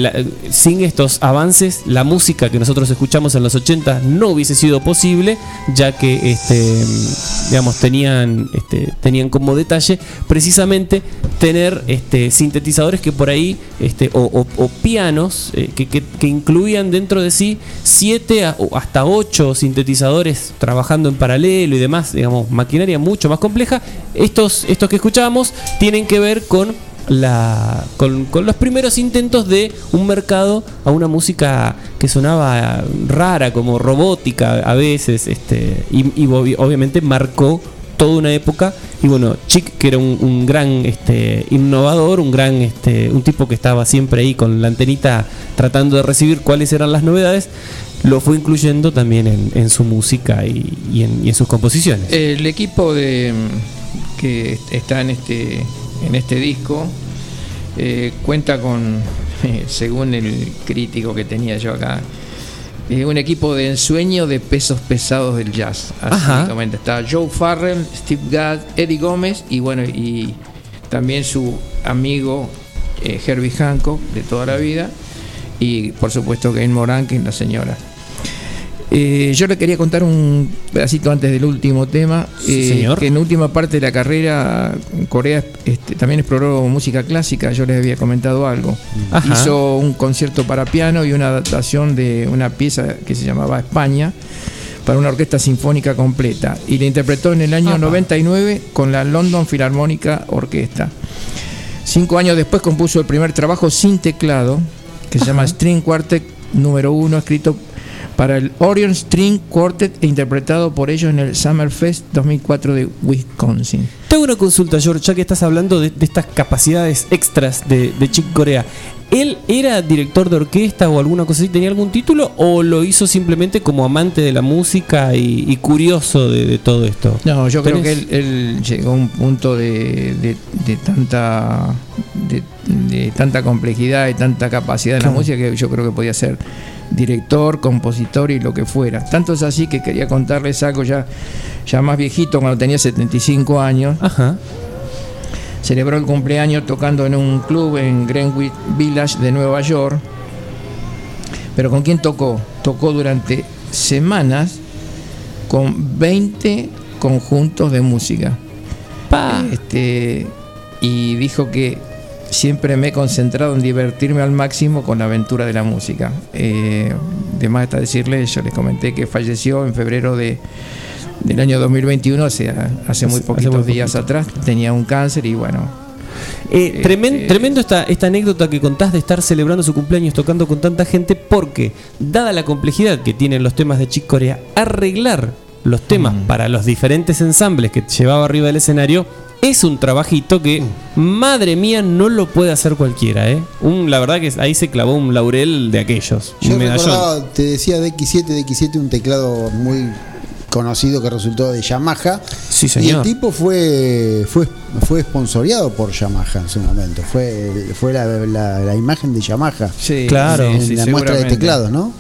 sin estos avances la música que nosotros escuchamos en los 80 no hubiese sido posible, ya que este, digamos tenían, este, tenían como detalle precisamente tener este, sintetizadores que por ahí, este, o, pianos eh, que, que- que incluían dentro de sí siete a- o hasta ocho sintetizadores trabajando en paralelo y demás, digamos, maquinaria mucho más compleja. Estos, estos que escuchábamos tienen que ver con la con, con los primeros intentos de un mercado a una música que sonaba rara como robótica a veces este y, y obvi- obviamente marcó toda una época. Y bueno Chick que era un, gran este innovador un gran este un tipo que estaba siempre ahí con la antenita tratando de recibir cuáles eran las novedades lo fue incluyendo también en, su música y, en, y en sus composiciones. El equipo de que está en este en este disco eh, cuenta con, según el crítico que tenía yo acá, eh, un equipo de ensueño de pesos pesados del jazz. Así. Está Joe Farrell, Steve Gadd, Eddie Gómez y bueno y también su amigo eh, Herbie Hancock de toda la vida y por supuesto Gail Moran que es la señora. Eh, yo le quería contar un pedacito antes del último tema, Sí, eh, señor. que en última parte de la carrera Corea este, también exploró música clásica, yo les había comentado algo. Ajá. Hizo un concierto para piano y una adaptación de una pieza que se llamaba España para una orquesta sinfónica completa y la interpretó en el año Apa. 99 con la London Philharmonic Orquesta. Cinco años después compuso el primer trabajo sin teclado, que se llama String Quartet número uno, escrito para el Orion String Quartet e interpretado por ellos en el Summerfest 2004 de Wisconsin. Tengo una consulta, George, ya que estás hablando de, de estas capacidades extras de, de Chick Corea. ¿Él era director de orquesta o alguna cosa así? ¿Tenía algún título o lo hizo simplemente como amante de la música y, y curioso de, de todo esto? No, yo creo ¿Tenés- que él, él llegó a un punto de, de- de tanta de, tanta complejidad y tanta capacidad en la música que yo creo que podía ser director, compositor y lo que fuera. Tanto es así que quería contarles algo ya, ya más viejito, cuando tenía 75 años. Ajá. Celebró el cumpleaños tocando en un club en Greenwich Village de Nueva York. Pero ¿con quién tocó? Tocó durante semanas con 20 conjuntos de música. Pa. Este, y dijo que siempre me he concentrado en divertirme al máximo con la aventura de la música. Eh, de más está decirle, yo les comenté que falleció en febrero de, del año 2021, o sea, hace muy poquitos hace muy días poquito. atrás. Tenía un cáncer y bueno, Eh, tremen- eh, tremendo esta, esta anécdota que contás de estar celebrando su cumpleaños tocando con tanta gente, porque, dada la complejidad que tienen los temas de Chick Corea, arreglar los temas para los diferentes ensambles que llevaba arriba del escenario es un trabajito que, madre mía, no lo puede hacer cualquiera. ¿eh? Un, la verdad que ahí se clavó un laurel de aquellos. Yo un medallón. te decía DX7, DX7, un teclado muy conocido que resultó de Yamaha. Sí, Y señor. el tipo fue fue fue sponsoreado por Yamaha en su momento. Fue, fue la, la- la imagen de Yamaha sí, Claro. en sí, la muestra de teclados, ¿no?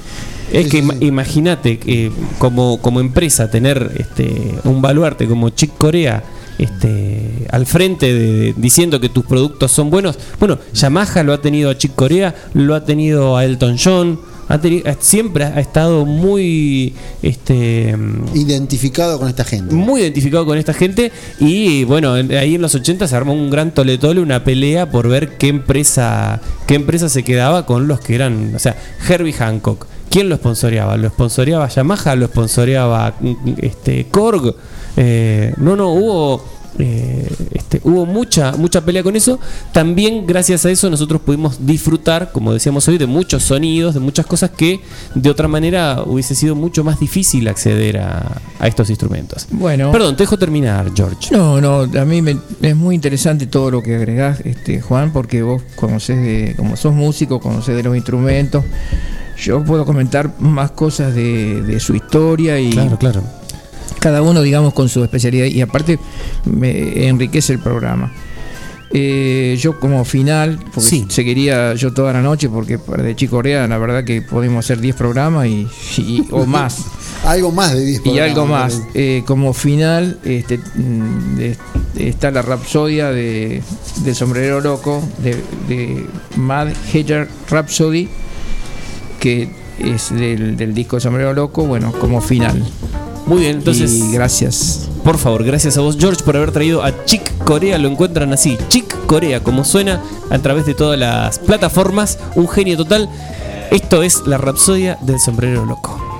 Es que imagínate que como, como empresa tener este, un baluarte como Chick Corea este, al frente de, diciendo que tus productos son buenos. Bueno, Yamaha lo ha tenido a Chick Corea, lo ha tenido a Elton John, ha siempre ha estado muy este, Identificado con esta gente. muy identificado con esta gente y bueno, en- ahí en los 80 se armó un gran toletole, una pelea por ver qué empresa qué empresa se quedaba con los que eran, o sea, Herbie Hancock. ¿Quién lo sponsoreaba? ¿Lo sponsoreaba Yamaha? ¿Lo sponsoreaba mm, este, Korg? Eh, no, no, hubo eh, este, hubo mucha, mucha pelea con eso. También gracias a eso nosotros pudimos disfrutar, como decíamos hoy, de muchos sonidos, de muchas cosas que de otra manera hubiese sido mucho más difícil acceder a, a estos instrumentos. Bueno. Perdón, te dejo terminar, George. No, no, a mí me- es muy interesante todo lo que agregás, este, Juan, porque vos conocés de, como sos músico, conocés de los instrumentos. Yo puedo comentar más cosas de, de su historia y Claro, claro. Cada uno, digamos, con su especialidad y aparte me enriquece el programa. Eh, yo como final, porque Sí. seguiría yo toda la noche, porque para de Chico Corea la verdad que podemos hacer 10 programas y, y- o <laughs> más. Algo más de 10 Y algo programas, más. Eh, como final este, de- está la Rapsodia de, de Sombrero Loco, de, de Mad Hatter Rhapsody, que es del, del disco Sombrero Loco, bueno, como final. Muy bien, entonces, y gracias. por favor, gracias a vos, George, por haber traído a Chick Corea. Lo encuentran así, Chick Corea, como suena a través de todas las plataformas. Un genio total. Esto es la Rapsodia del Sombrero Loco.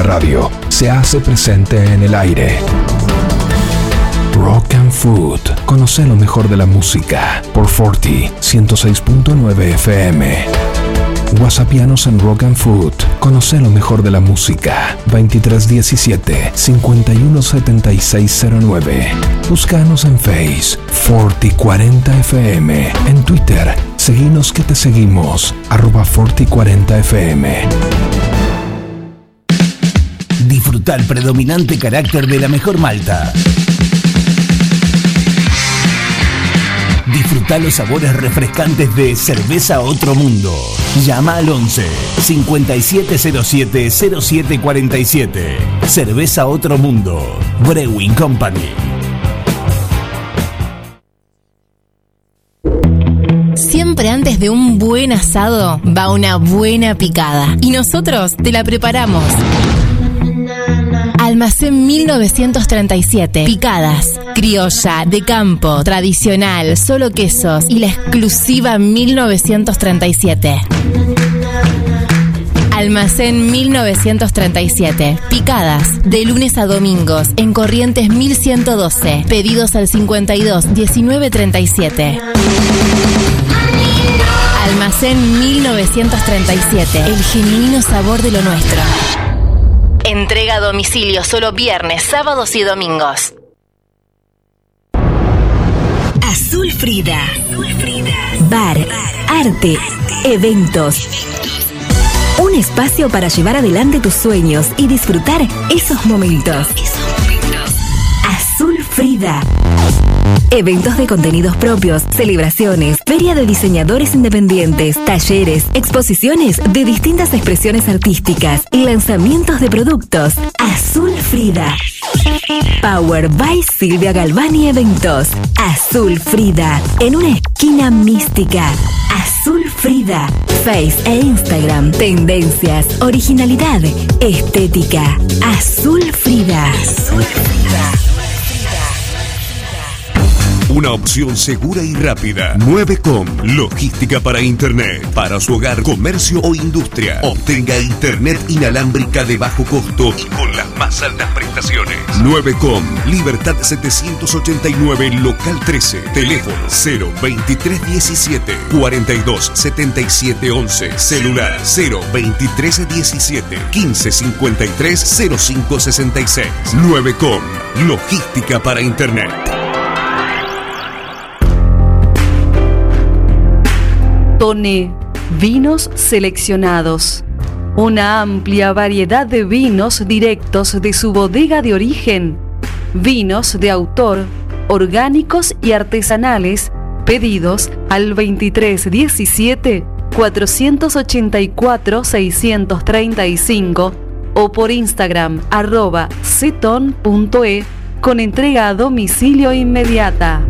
La radio se hace presente en el aire. Rock and Food. Conoce lo mejor de la música por 40 106.9 FM. Whatsappianos en Rock and Food. Conoce lo mejor de la música. 2317 517609. Búscanos en Face 4040 FM. En Twitter, seguinos que te seguimos. Arroba 4040 FM. Disfruta el predominante carácter de la mejor malta. Disfruta los sabores refrescantes de Cerveza Otro Mundo. Llama al 11 5707 0747. Cerveza Otro Mundo. Brewing Company. Siempre antes de un buen asado va una buena picada. Y nosotros te la preparamos. Almacén 1937. Picadas. Criolla, de campo, tradicional, solo quesos y la exclusiva 1937. Almacén 1937. Picadas. De lunes a domingos. En Corrientes 1112. Pedidos al 52 1937. Almacén 1937. El genuino sabor de lo nuestro. Entrega a domicilio solo viernes, sábados y domingos. Azul Frida. Bar, arte, eventos. Un espacio para llevar adelante tus sueños y disfrutar esos momentos. Azul Frida. Eventos de contenidos propios, celebraciones, feria de diseñadores independientes, talleres, exposiciones de distintas expresiones artísticas y lanzamientos de productos. Azul Frida. Power by Silvia Galvani Eventos. Azul Frida. En una esquina mística. Azul Frida. Face e Instagram. Tendencias, originalidad, estética. Azul Frida. Azul Frida. Una opción segura y rápida. 9com. Logística para Internet. Para su hogar, comercio o industria. Obtenga Internet inalámbrica de bajo costo y con las más altas prestaciones. 9com. Libertad 789, local 13. Teléfono 02317 427711. Celular 02317 1553 0566. 9com. Logística para Internet. Tone, vinos seleccionados. Una amplia variedad de vinos directos de su bodega de origen. Vinos de autor, orgánicos y artesanales, pedidos al 2317 484 635 o por Instagram arroba ceton.e con entrega a domicilio inmediata.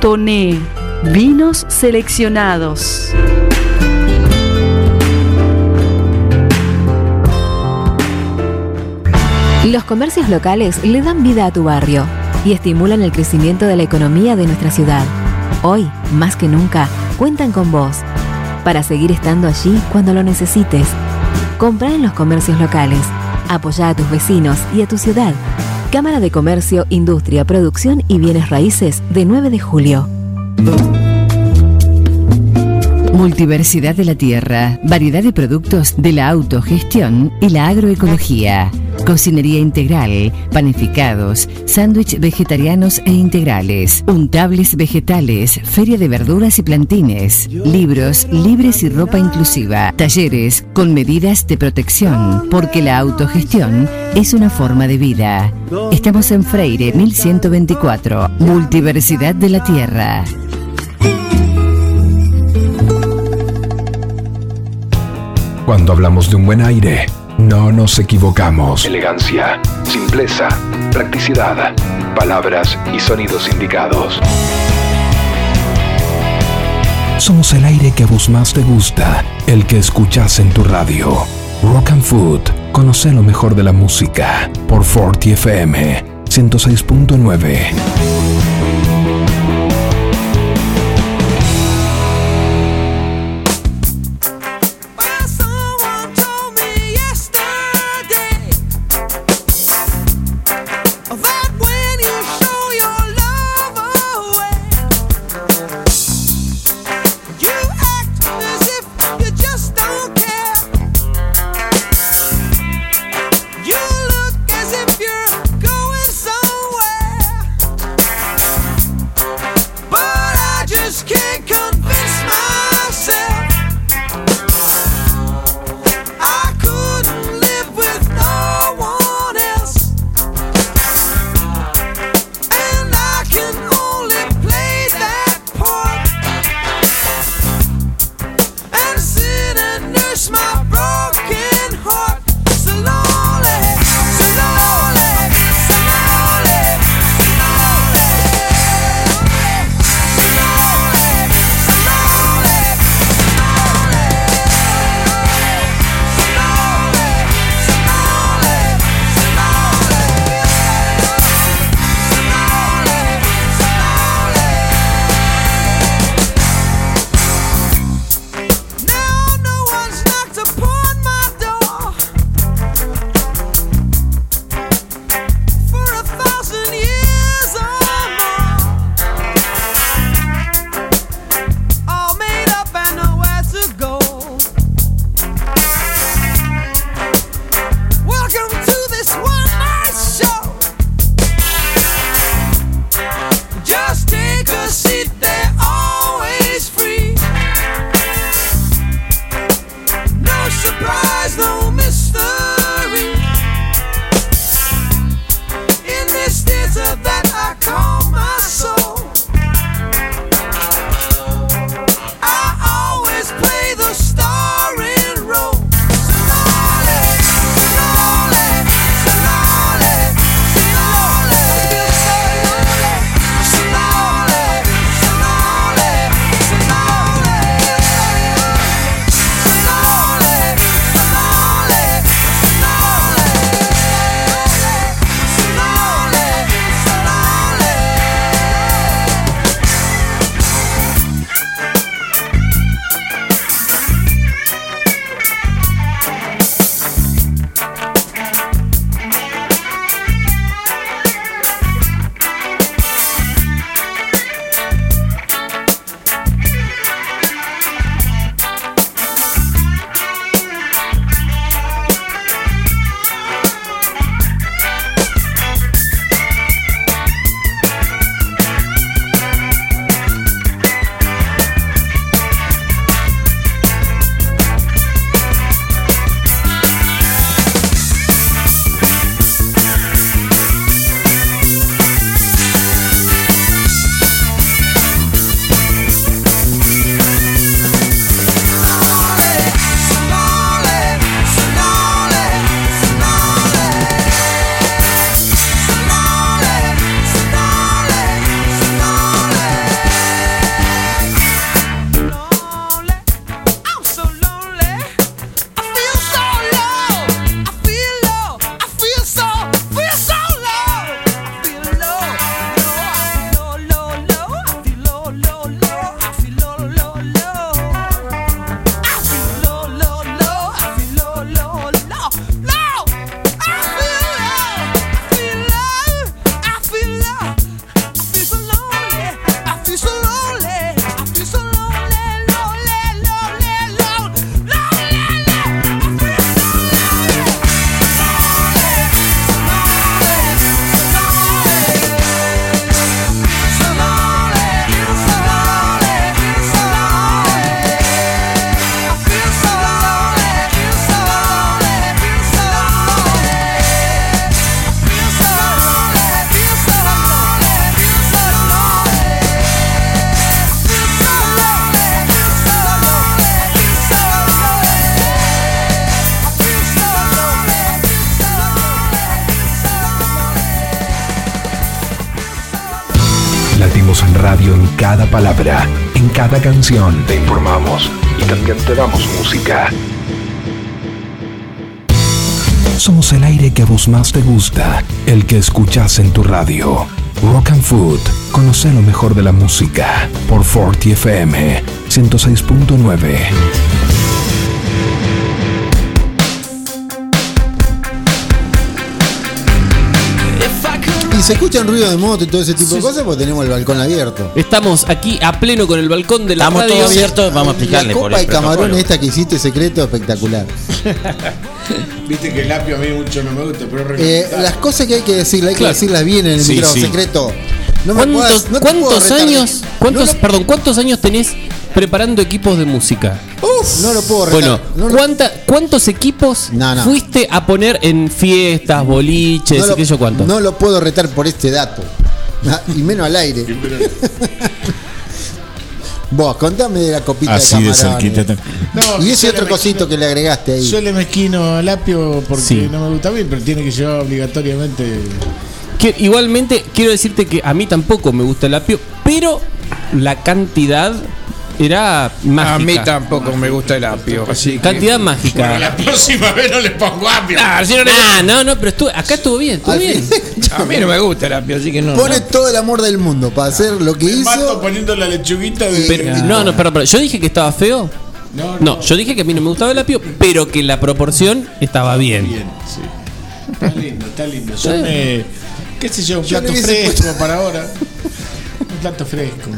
Toné, vinos seleccionados. Los comercios locales le dan vida a tu barrio y estimulan el crecimiento de la economía de nuestra ciudad. Hoy, más que nunca, cuentan con vos para seguir estando allí cuando lo necesites. Compra en los comercios locales. Apoya a tus vecinos y a tu ciudad. Cámara de Comercio, Industria, Producción y Bienes Raíces de 9 de julio. Multiversidad de la tierra, variedad de productos de la autogestión y la agroecología. Cocinería integral, panificados, sándwich vegetarianos e integrales, untables vegetales, feria de verduras y plantines, libros, libres y ropa inclusiva, talleres con medidas de protección, porque la autogestión es una forma de vida. Estamos en Freire 1124, Multiversidad de la Tierra. Cuando hablamos de un buen aire, no nos equivocamos. Elegancia, simpleza, practicidad, palabras y sonidos indicados. Somos el aire que a vos más te gusta, el que escuchas en tu radio. Rock and Food, conoce lo mejor de la música por 40 FM 106.9. cada canción. Te informamos y también te damos música. Somos el aire que a vos más te gusta, el que escuchas en tu radio. Rock and Food, conoce lo mejor de la música por 40 FM 106.9. se escuchan ruido de moto y todo ese tipo de cosas porque tenemos el balcón abierto. Estamos aquí a pleno con el balcón de la Estamos radio. abiertos, vamos a explicarle La por copa el de camarón esta que hiciste secreto espectacular. <laughs> Viste que el apio a mí mucho no me gusta, pero Eh, las cosas que hay que decirle, hay que Claro. decirlas bien en el Sí, micrófono sí. secreto. No me ¿Cuántos, puedas- no años, cuántos, No perdón, cuántos años tenés preparando equipos de música? No lo puedo retar- Bueno, no lo- ¿cuánta- ¿cuántos equipos No, no. fuiste a poner en fiestas, boliches, no y lo- qué sé yo cuánto? no lo puedo retar por este dato. Y menos al aire. <laughs> Vos, contame de la copita Así de de camarón. No, y ese otro cosito que le agregaste ahí. Suele mezquino al apio porque Sí. no me gusta bien, pero tiene que llevar obligatoriamente. Que igualmente quiero decirte que a mí tampoco me gusta el apio, pero la cantidad era mágica. A mí tampoco me gusta el apio. Así que- Cantidad mágica. Bueno, la próxima vez no le pongo apio. Ah, si no Ah, no, no, pero estuvo, acá estuvo bien, estuvo bien. <laughs> A mí no me gusta el apio, así que no. Pone todo el amor del mundo para hacer lo que Me hizo. mato poniendo la lechuguita de. Pero- no, no, perdón, perdón. Yo dije que estaba feo. No, No, yo dije que a mí no me gustaba el apio, pero que la proporción estaba bien. Bien, sí. Está lindo, está lindo. Yo me. ¿Qué sé yo? Un plato fresco para ahora. <laughs> Un plato fresco.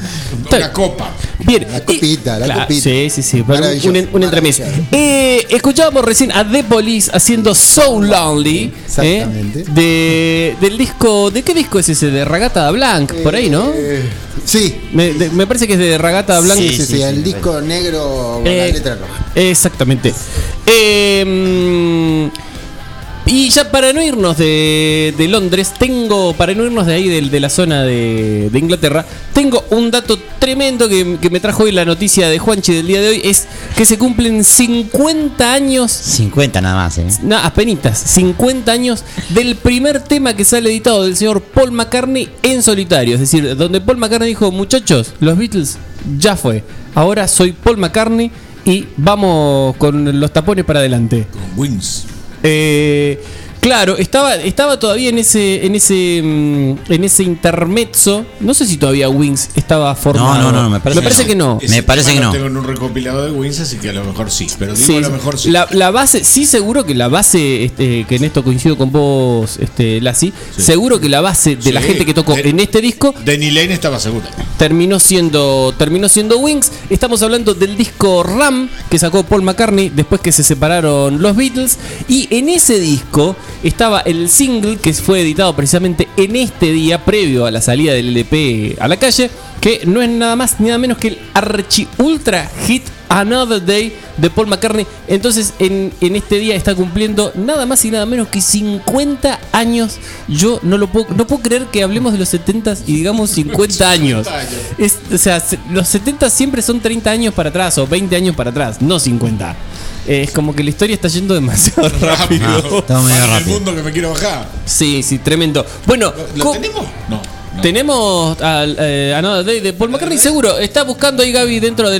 Una copa. Bien. La copita, la Claro, copita. Sí, sí, sí. Maravilloso, un, un, un entremés. Eh, escuchábamos recién a The Police haciendo So Lonely. Exactamente. eh, de, del disco. ¿De qué disco es ese? De Ragata Blanc, por ahí, ¿no? Eh, sí. Me, de- me parece que es de Ragata Blanc. Sí, sí, sí, el disco negro con Eh, la letra roja. Exactamente. Eh, y ya para no irnos de, de Londres, tengo, para no irnos de ahí, de, de la zona de, de Inglaterra, tengo un dato tremendo que, que me trajo hoy la noticia de Juanchi del día de hoy, es que se cumplen 50 años 50 nada más, ¿eh? no, apenitas, 50 años del primer tema que sale editado del señor Paul McCartney en solitario. Es decir, donde Paul McCartney dijo, muchachos, los Beatles ya fue. Ahora soy Paul McCartney y vamos con los tapones para adelante. Con Wings. Eh, claro, estaba, estaba todavía en ese, en ese, mm, en ese intermezzo. No sé si todavía Wings estaba formado. No, no, no, me parece que no. Me parece que no. tengo en un recopilador de Wings, así que a lo mejor sí. Pero digo Sí, a lo mejor sí. la, la base, sí seguro que la base, este, que en esto coincido con vos, este, Lassi, seguro que la base de la gente que tocó De- en este disco Danny Lane estaba seguro. terminó siendo, terminó siendo Wings. Estamos hablando del disco Ram que sacó Paul McCartney después que se separaron los Beatles. Y en ese disco estaba el single que fue editado precisamente en este día, previo a la salida del LP a la calle, que no es nada más ni nada menos que el archi ultra hit Another Day de Paul McCartney. Entonces, en, en este día está cumpliendo nada más y nada menos que 50 años. Yo no lo puedo, no puedo creer que hablemos de los 70 y digamos 50 <laughs> años. Es, o sea, se- los 70 siempre son 30 años para atrás o 20 años para atrás, no 50. Eh, es como que la historia está yendo demasiado <laughs> rápido. Ah, todo medio Para el rápido. mundo que me quiero bajar. Sí, sí, tremendo. Bueno, ¿Lo tenemos? No. Tenemos al, eh, Day de Paul McCartney, seguro. Está buscando ahí Gaby dentro de,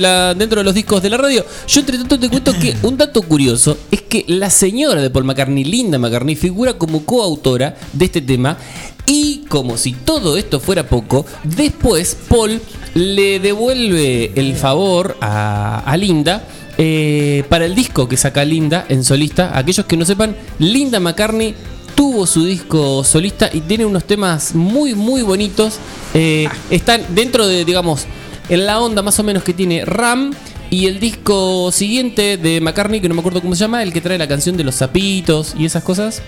los discos de la radio. Yo entre tanto te cuento que un dato curioso es que la señora de Paul McCartney, Linda McCartney, figura como coautora de este tema. Y como si todo esto fuera poco, después Paul le devuelve el favor a, a Linda eh, para el disco que saca Linda en solista. Aquellos que no sepan, Linda McCartney tuvo su disco solista y tiene unos temas muy, muy bonitos. Eh, están dentro de, digamos, en la onda más o menos que tiene Ram. Y el disco siguiente de McCartney, que no me acuerdo cómo se llama, el que trae la canción de los zapitos y esas cosas.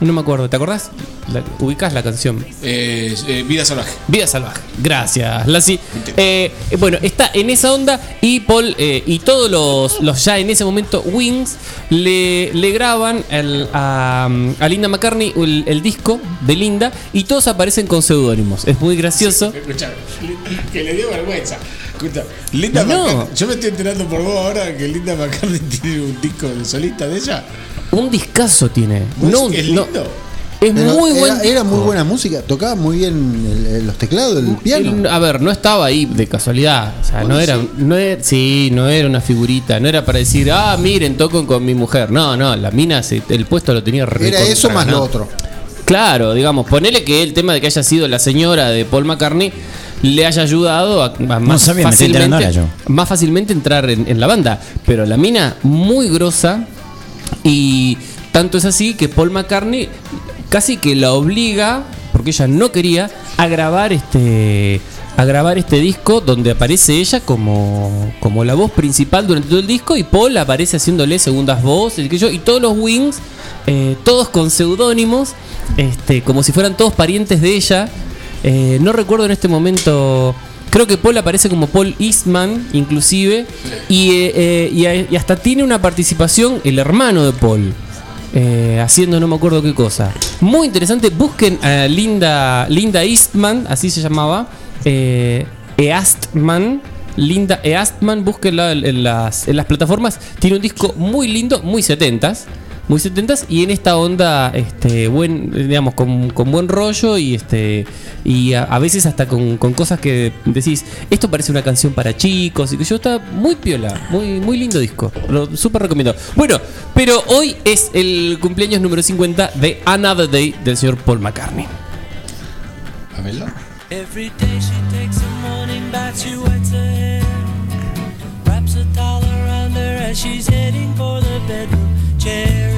No me acuerdo, ¿te acordás? La, ubicás la canción. Eh, eh, vida salvaje. Vida salvaje. Gracias, Lassie. Eh, eh, bueno, está en esa onda y Paul eh, y todos los, los ya en ese momento Wings le, le graban el- a, a Linda McCartney el, el disco de Linda y todos aparecen con seudónimos. Es muy gracioso. Escuchá, que le dio vergüenza. Escucha, Linda No. McCartney. Yo me estoy enterando por vos ahora que Linda McCartney <laughs> tiene un disco de solista de ella. Un discazo tiene. ¿Vos No, es no- lindo? Es Pero muy era, buen era muy buena música, tocaba muy bien el- el- los teclados, el piano. A ver, no estaba ahí de casualidad. O sea, no era, sí. no era. Sí, no era una figurita. No era para decir, ah, miren, toco con mi mujer. No, no, la mina, se- el puesto lo tenía re Era eso más lo otro. Claro, digamos, ponele que el tema de que haya sido la señora de Paul McCartney le haya ayudado a, a más, sabía, fácilmente, más fácilmente entrar en, en la banda. Pero la mina muy grosa y tanto es así que Paul McCartney casi que la obliga, porque ella no quería, a grabar este a grabar este disco donde aparece ella como, como la voz principal durante todo el disco y Paul aparece haciéndole segundas voces y, todos los Wings, eh, todos con seudónimos, este, como si fueran todos parientes de ella. Eh, no recuerdo en este momento. Creo que Paul aparece como Paul Eastman, inclusive. Y, eh, eh, y hasta tiene una participación el hermano de Paul. eh, haciendo no me acuerdo qué cosa. Muy interesante. Busquen a Linda, Linda Eastman, así se llamaba. Eastman. Linda Eastman, búsquenla en, en las, en las plataformas. Tiene un disco muy lindo, muy 70s. Muy 70s y en esta onda, este, buen, digamos, con, con buen rollo y este y a, a veces hasta con, con cosas que decís, esto parece una canción para chicos y que yo está muy piola, muy, muy lindo disco. Lo súper recomiendo. Bueno, pero hoy es el cumpleaños número 50 de Another Day del señor Paul McCartney. Every day she takes a morning bath, she wets her hair, wraps a towel around her as she's heading for the bedroom chair.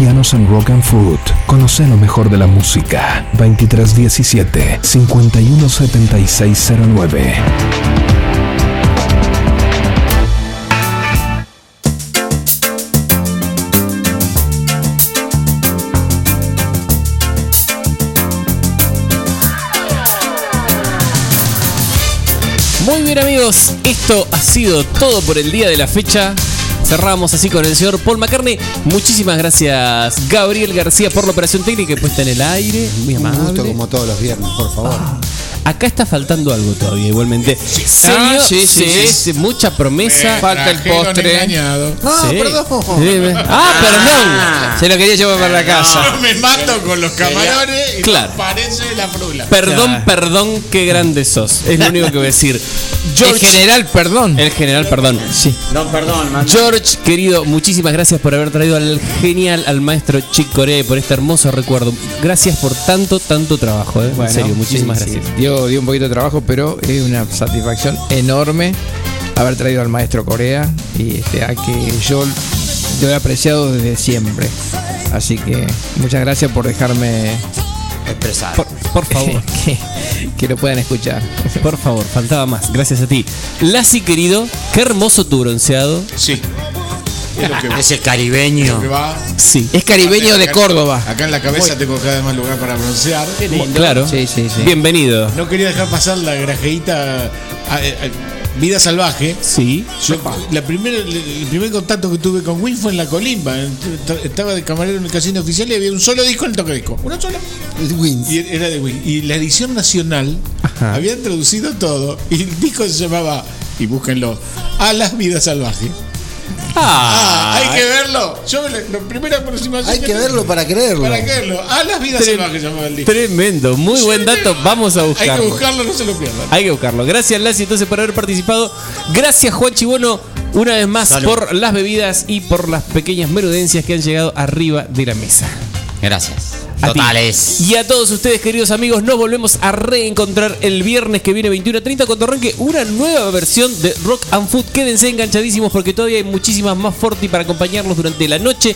Whatsappianos en Rock and Food. Conoce lo mejor de la música. 2317 517609. Muy bien amigos, esto ha sido todo por el día de la fecha. Cerramos así con el señor Paul McCartney. Muchísimas gracias Gabriel García por la operación técnica y puesta en el aire. Muy Un amable. gusto como todos los viernes, por favor. Acá está faltando algo todavía, igualmente. Señor, Ah, sí, sí, sí. mucha promesa. Me Falta el trajeron postre. engañado. Ah, Sí. perdón. Sí, ve- Ah, perdón. Se lo quería llevar para la casa. No, me mato con los camarones y Claro. parece la frula. Perdón, perdón, qué grande sos. Es lo único que voy a decir. <laughs> El general, perdón. El general, perdón. Sí. No, perdón, man. George, querido, muchísimas gracias por haber traído al genial, al maestro Chick Corea y por este hermoso recuerdo. Gracias por tanto, tanto trabajo, ¿eh? en serio, muchísimas sí, sí. Dio, dio un poquito de trabajo, pero es una satisfacción enorme haber traído al maestro Corea y este, a que yo lo he apreciado desde siempre. Así que muchas gracias por dejarme Expresar. Por, por favor, <laughs> que, que lo puedan escuchar. por favor, faltaba más. Gracias a ti. Lassi, querido, qué hermoso tu bronceado. Sí. Es lo que, <laughs> Es el lo caribeño. que va. Sí. Es caribeño de Acá- Córdoba. Acá en la cabeza tengo cada vez más lugar para broncear. Claro. Sí, sí, sí. Bienvenido. No quería dejar pasar la grajeita a- a- a- Vida Salvaje. Sí. Yo, la primera, el primer contacto que tuve con Win fue en la Colimba. Estaba de camarero en el casino oficial y había un solo disco en el tocadisco. Una sola. El Wins. Y era de Win. Y la edición nacional Ajá. había traducido todo. Y el disco se llamaba, y búsquenlo, A las Vida Salvaje. Ah, hay que verlo. Yo la, la primera aproximación. Hay que verlo para creerlo. Para creerlo. A las Vida Tre- Salvaje llamaba el disco. Tremendo, muy buen dato. Vamos a Hay buscarlo. que buscarlo, no se lo pierdan. Hay que buscarlo. Gracias, Lassi, entonces, por haber participado. Gracias, Juan Chibono, una vez más Salud. por las bebidas y por las pequeñas menudencias que han llegado arriba de la mesa. Gracias. A ti. Totales. Y a todos ustedes, queridos amigos, nos volvemos a reencontrar el viernes que viene 21.30 cuando arranque una nueva versión de Rock and Food. Quédense enganchadísimos porque todavía hay muchísimas más Forti para acompañarlos durante la noche,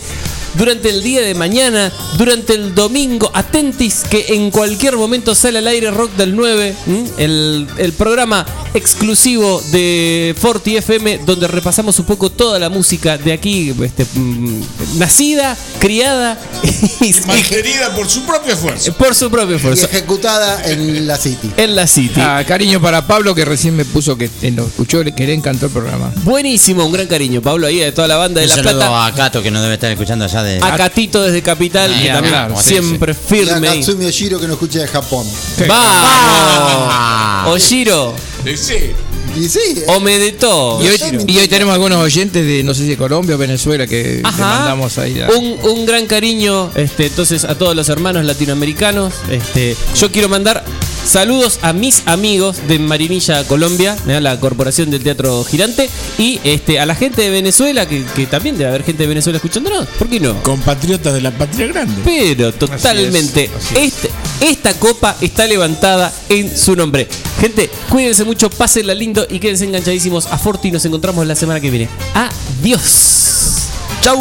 durante el día de mañana, durante el domingo. Atentis que en cualquier momento sale al aire Rock del 9, ¿m? el, el programa exclusivo de Forti FM donde repasamos un poco toda la música de aquí, este, mm, nacida, criada <laughs> y, Mantenida por su propio esfuerzo. por su propio Y esfuerzo. ejecutada en la City. En la City. Ah, cariño para Pablo que recién me puso que eh, lo escuchó, que le encantó el programa. Buenísimo, un gran cariño, Pablo, ahí de toda la banda de Un La saludo Plata. a Cato que nos debe estar escuchando allá de. A Catito desde Capital, Ah, que también claro, sí, siempre Y a firme. Katsumi Oshiro que nos escucha de Japón. ¡Vamos! <laughs> Oshiro, Sí. Y sí, eh, Omedeto. Y hoy, y hoy tenemos algunos oyentes de, no sé si de Colombia o Venezuela, que le Ajá. mandamos ahí. a- Un, un gran cariño este, entonces a todos los hermanos latinoamericanos. Este, yo quiero mandar saludos a mis amigos de Marinilla, Colombia, ¿eh? la corporación del Teatro Girante, y este, a la gente de Venezuela, que, que también debe haber gente de Venezuela escuchándonos. ¿Por qué no? Compatriotas de la patria grande. Pero totalmente. Así es, Este, esta copa está levantada en su nombre. Gente, cuídense mucho, pásenla lindo y quédense enganchadísimos a Forti. Nos encontramos la semana que viene. Adiós. Chau.